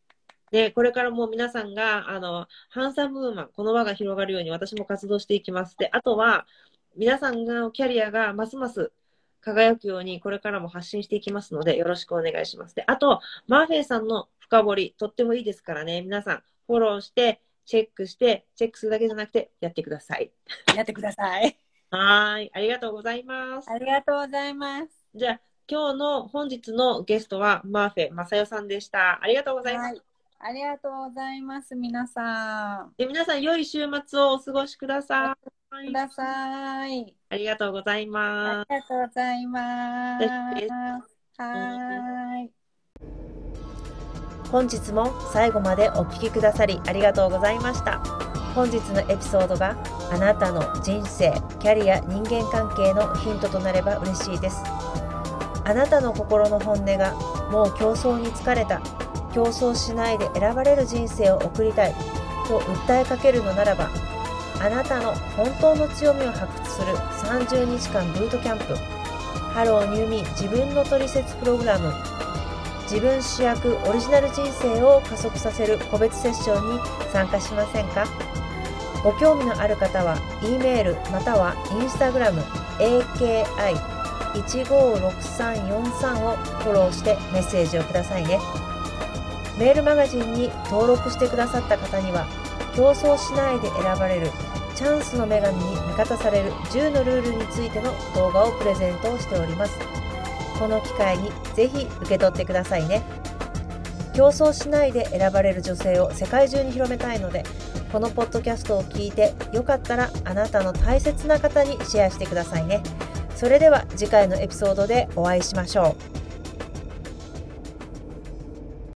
で、これからも皆さんが、あの、ハンサムウーマン、この輪が広がるように私も活動していきます。で、あとは、皆さんのキャリアがますます輝くように、これからも発信していきますので、よろしくお願いします。で、あと、マーフェイさんの深掘り、とってもいいですからね、皆さん、フォローして、チェックして、チェックするだけじゃなくて、やってください。やってください。はーい。ありがとうございます。ありがとうございます。じゃあ、今日の本日のゲストは、マーフェ・マサヨさんでした。ありがとうございます。はい。ありがとうございます、皆さん。で皆さん、良い週末をお過ごしください。ください。ありがとうございあます。りがとうございます。はーい。本日も最後までお聞きくださりありがとうございました本日のエピソードがあなたの人生キャリア人間関係のヒントとなれば嬉しいですあなたの心の本音がもう競争に疲れた競争しないで選ばれる人生を送りたいと訴えかけるのならばあなたの本当の強みを発掘する30日間ブートキャンプHello New Me 自分のトリセツプログラム自分主役オリジナル人生を加速させる個別セッションに参加しませんか？ご興味のある方は E メールまたは Instagram AKI156343 をフォローしてメッセージをくださいね。メールマガジンに登録してくださった方には競争しないで選ばれるチャンスの女神に味方される10のルールについての動画をプレゼントをしております。この機会にぜひ受け取ってくださいね。競争しないで選ばれる女性を世界中に広めたいのでこのポッドキャストを聞いてよかったらあなたの大切な方にシェアしてくださいね。それでは次回のエピソードでお会いしましょう。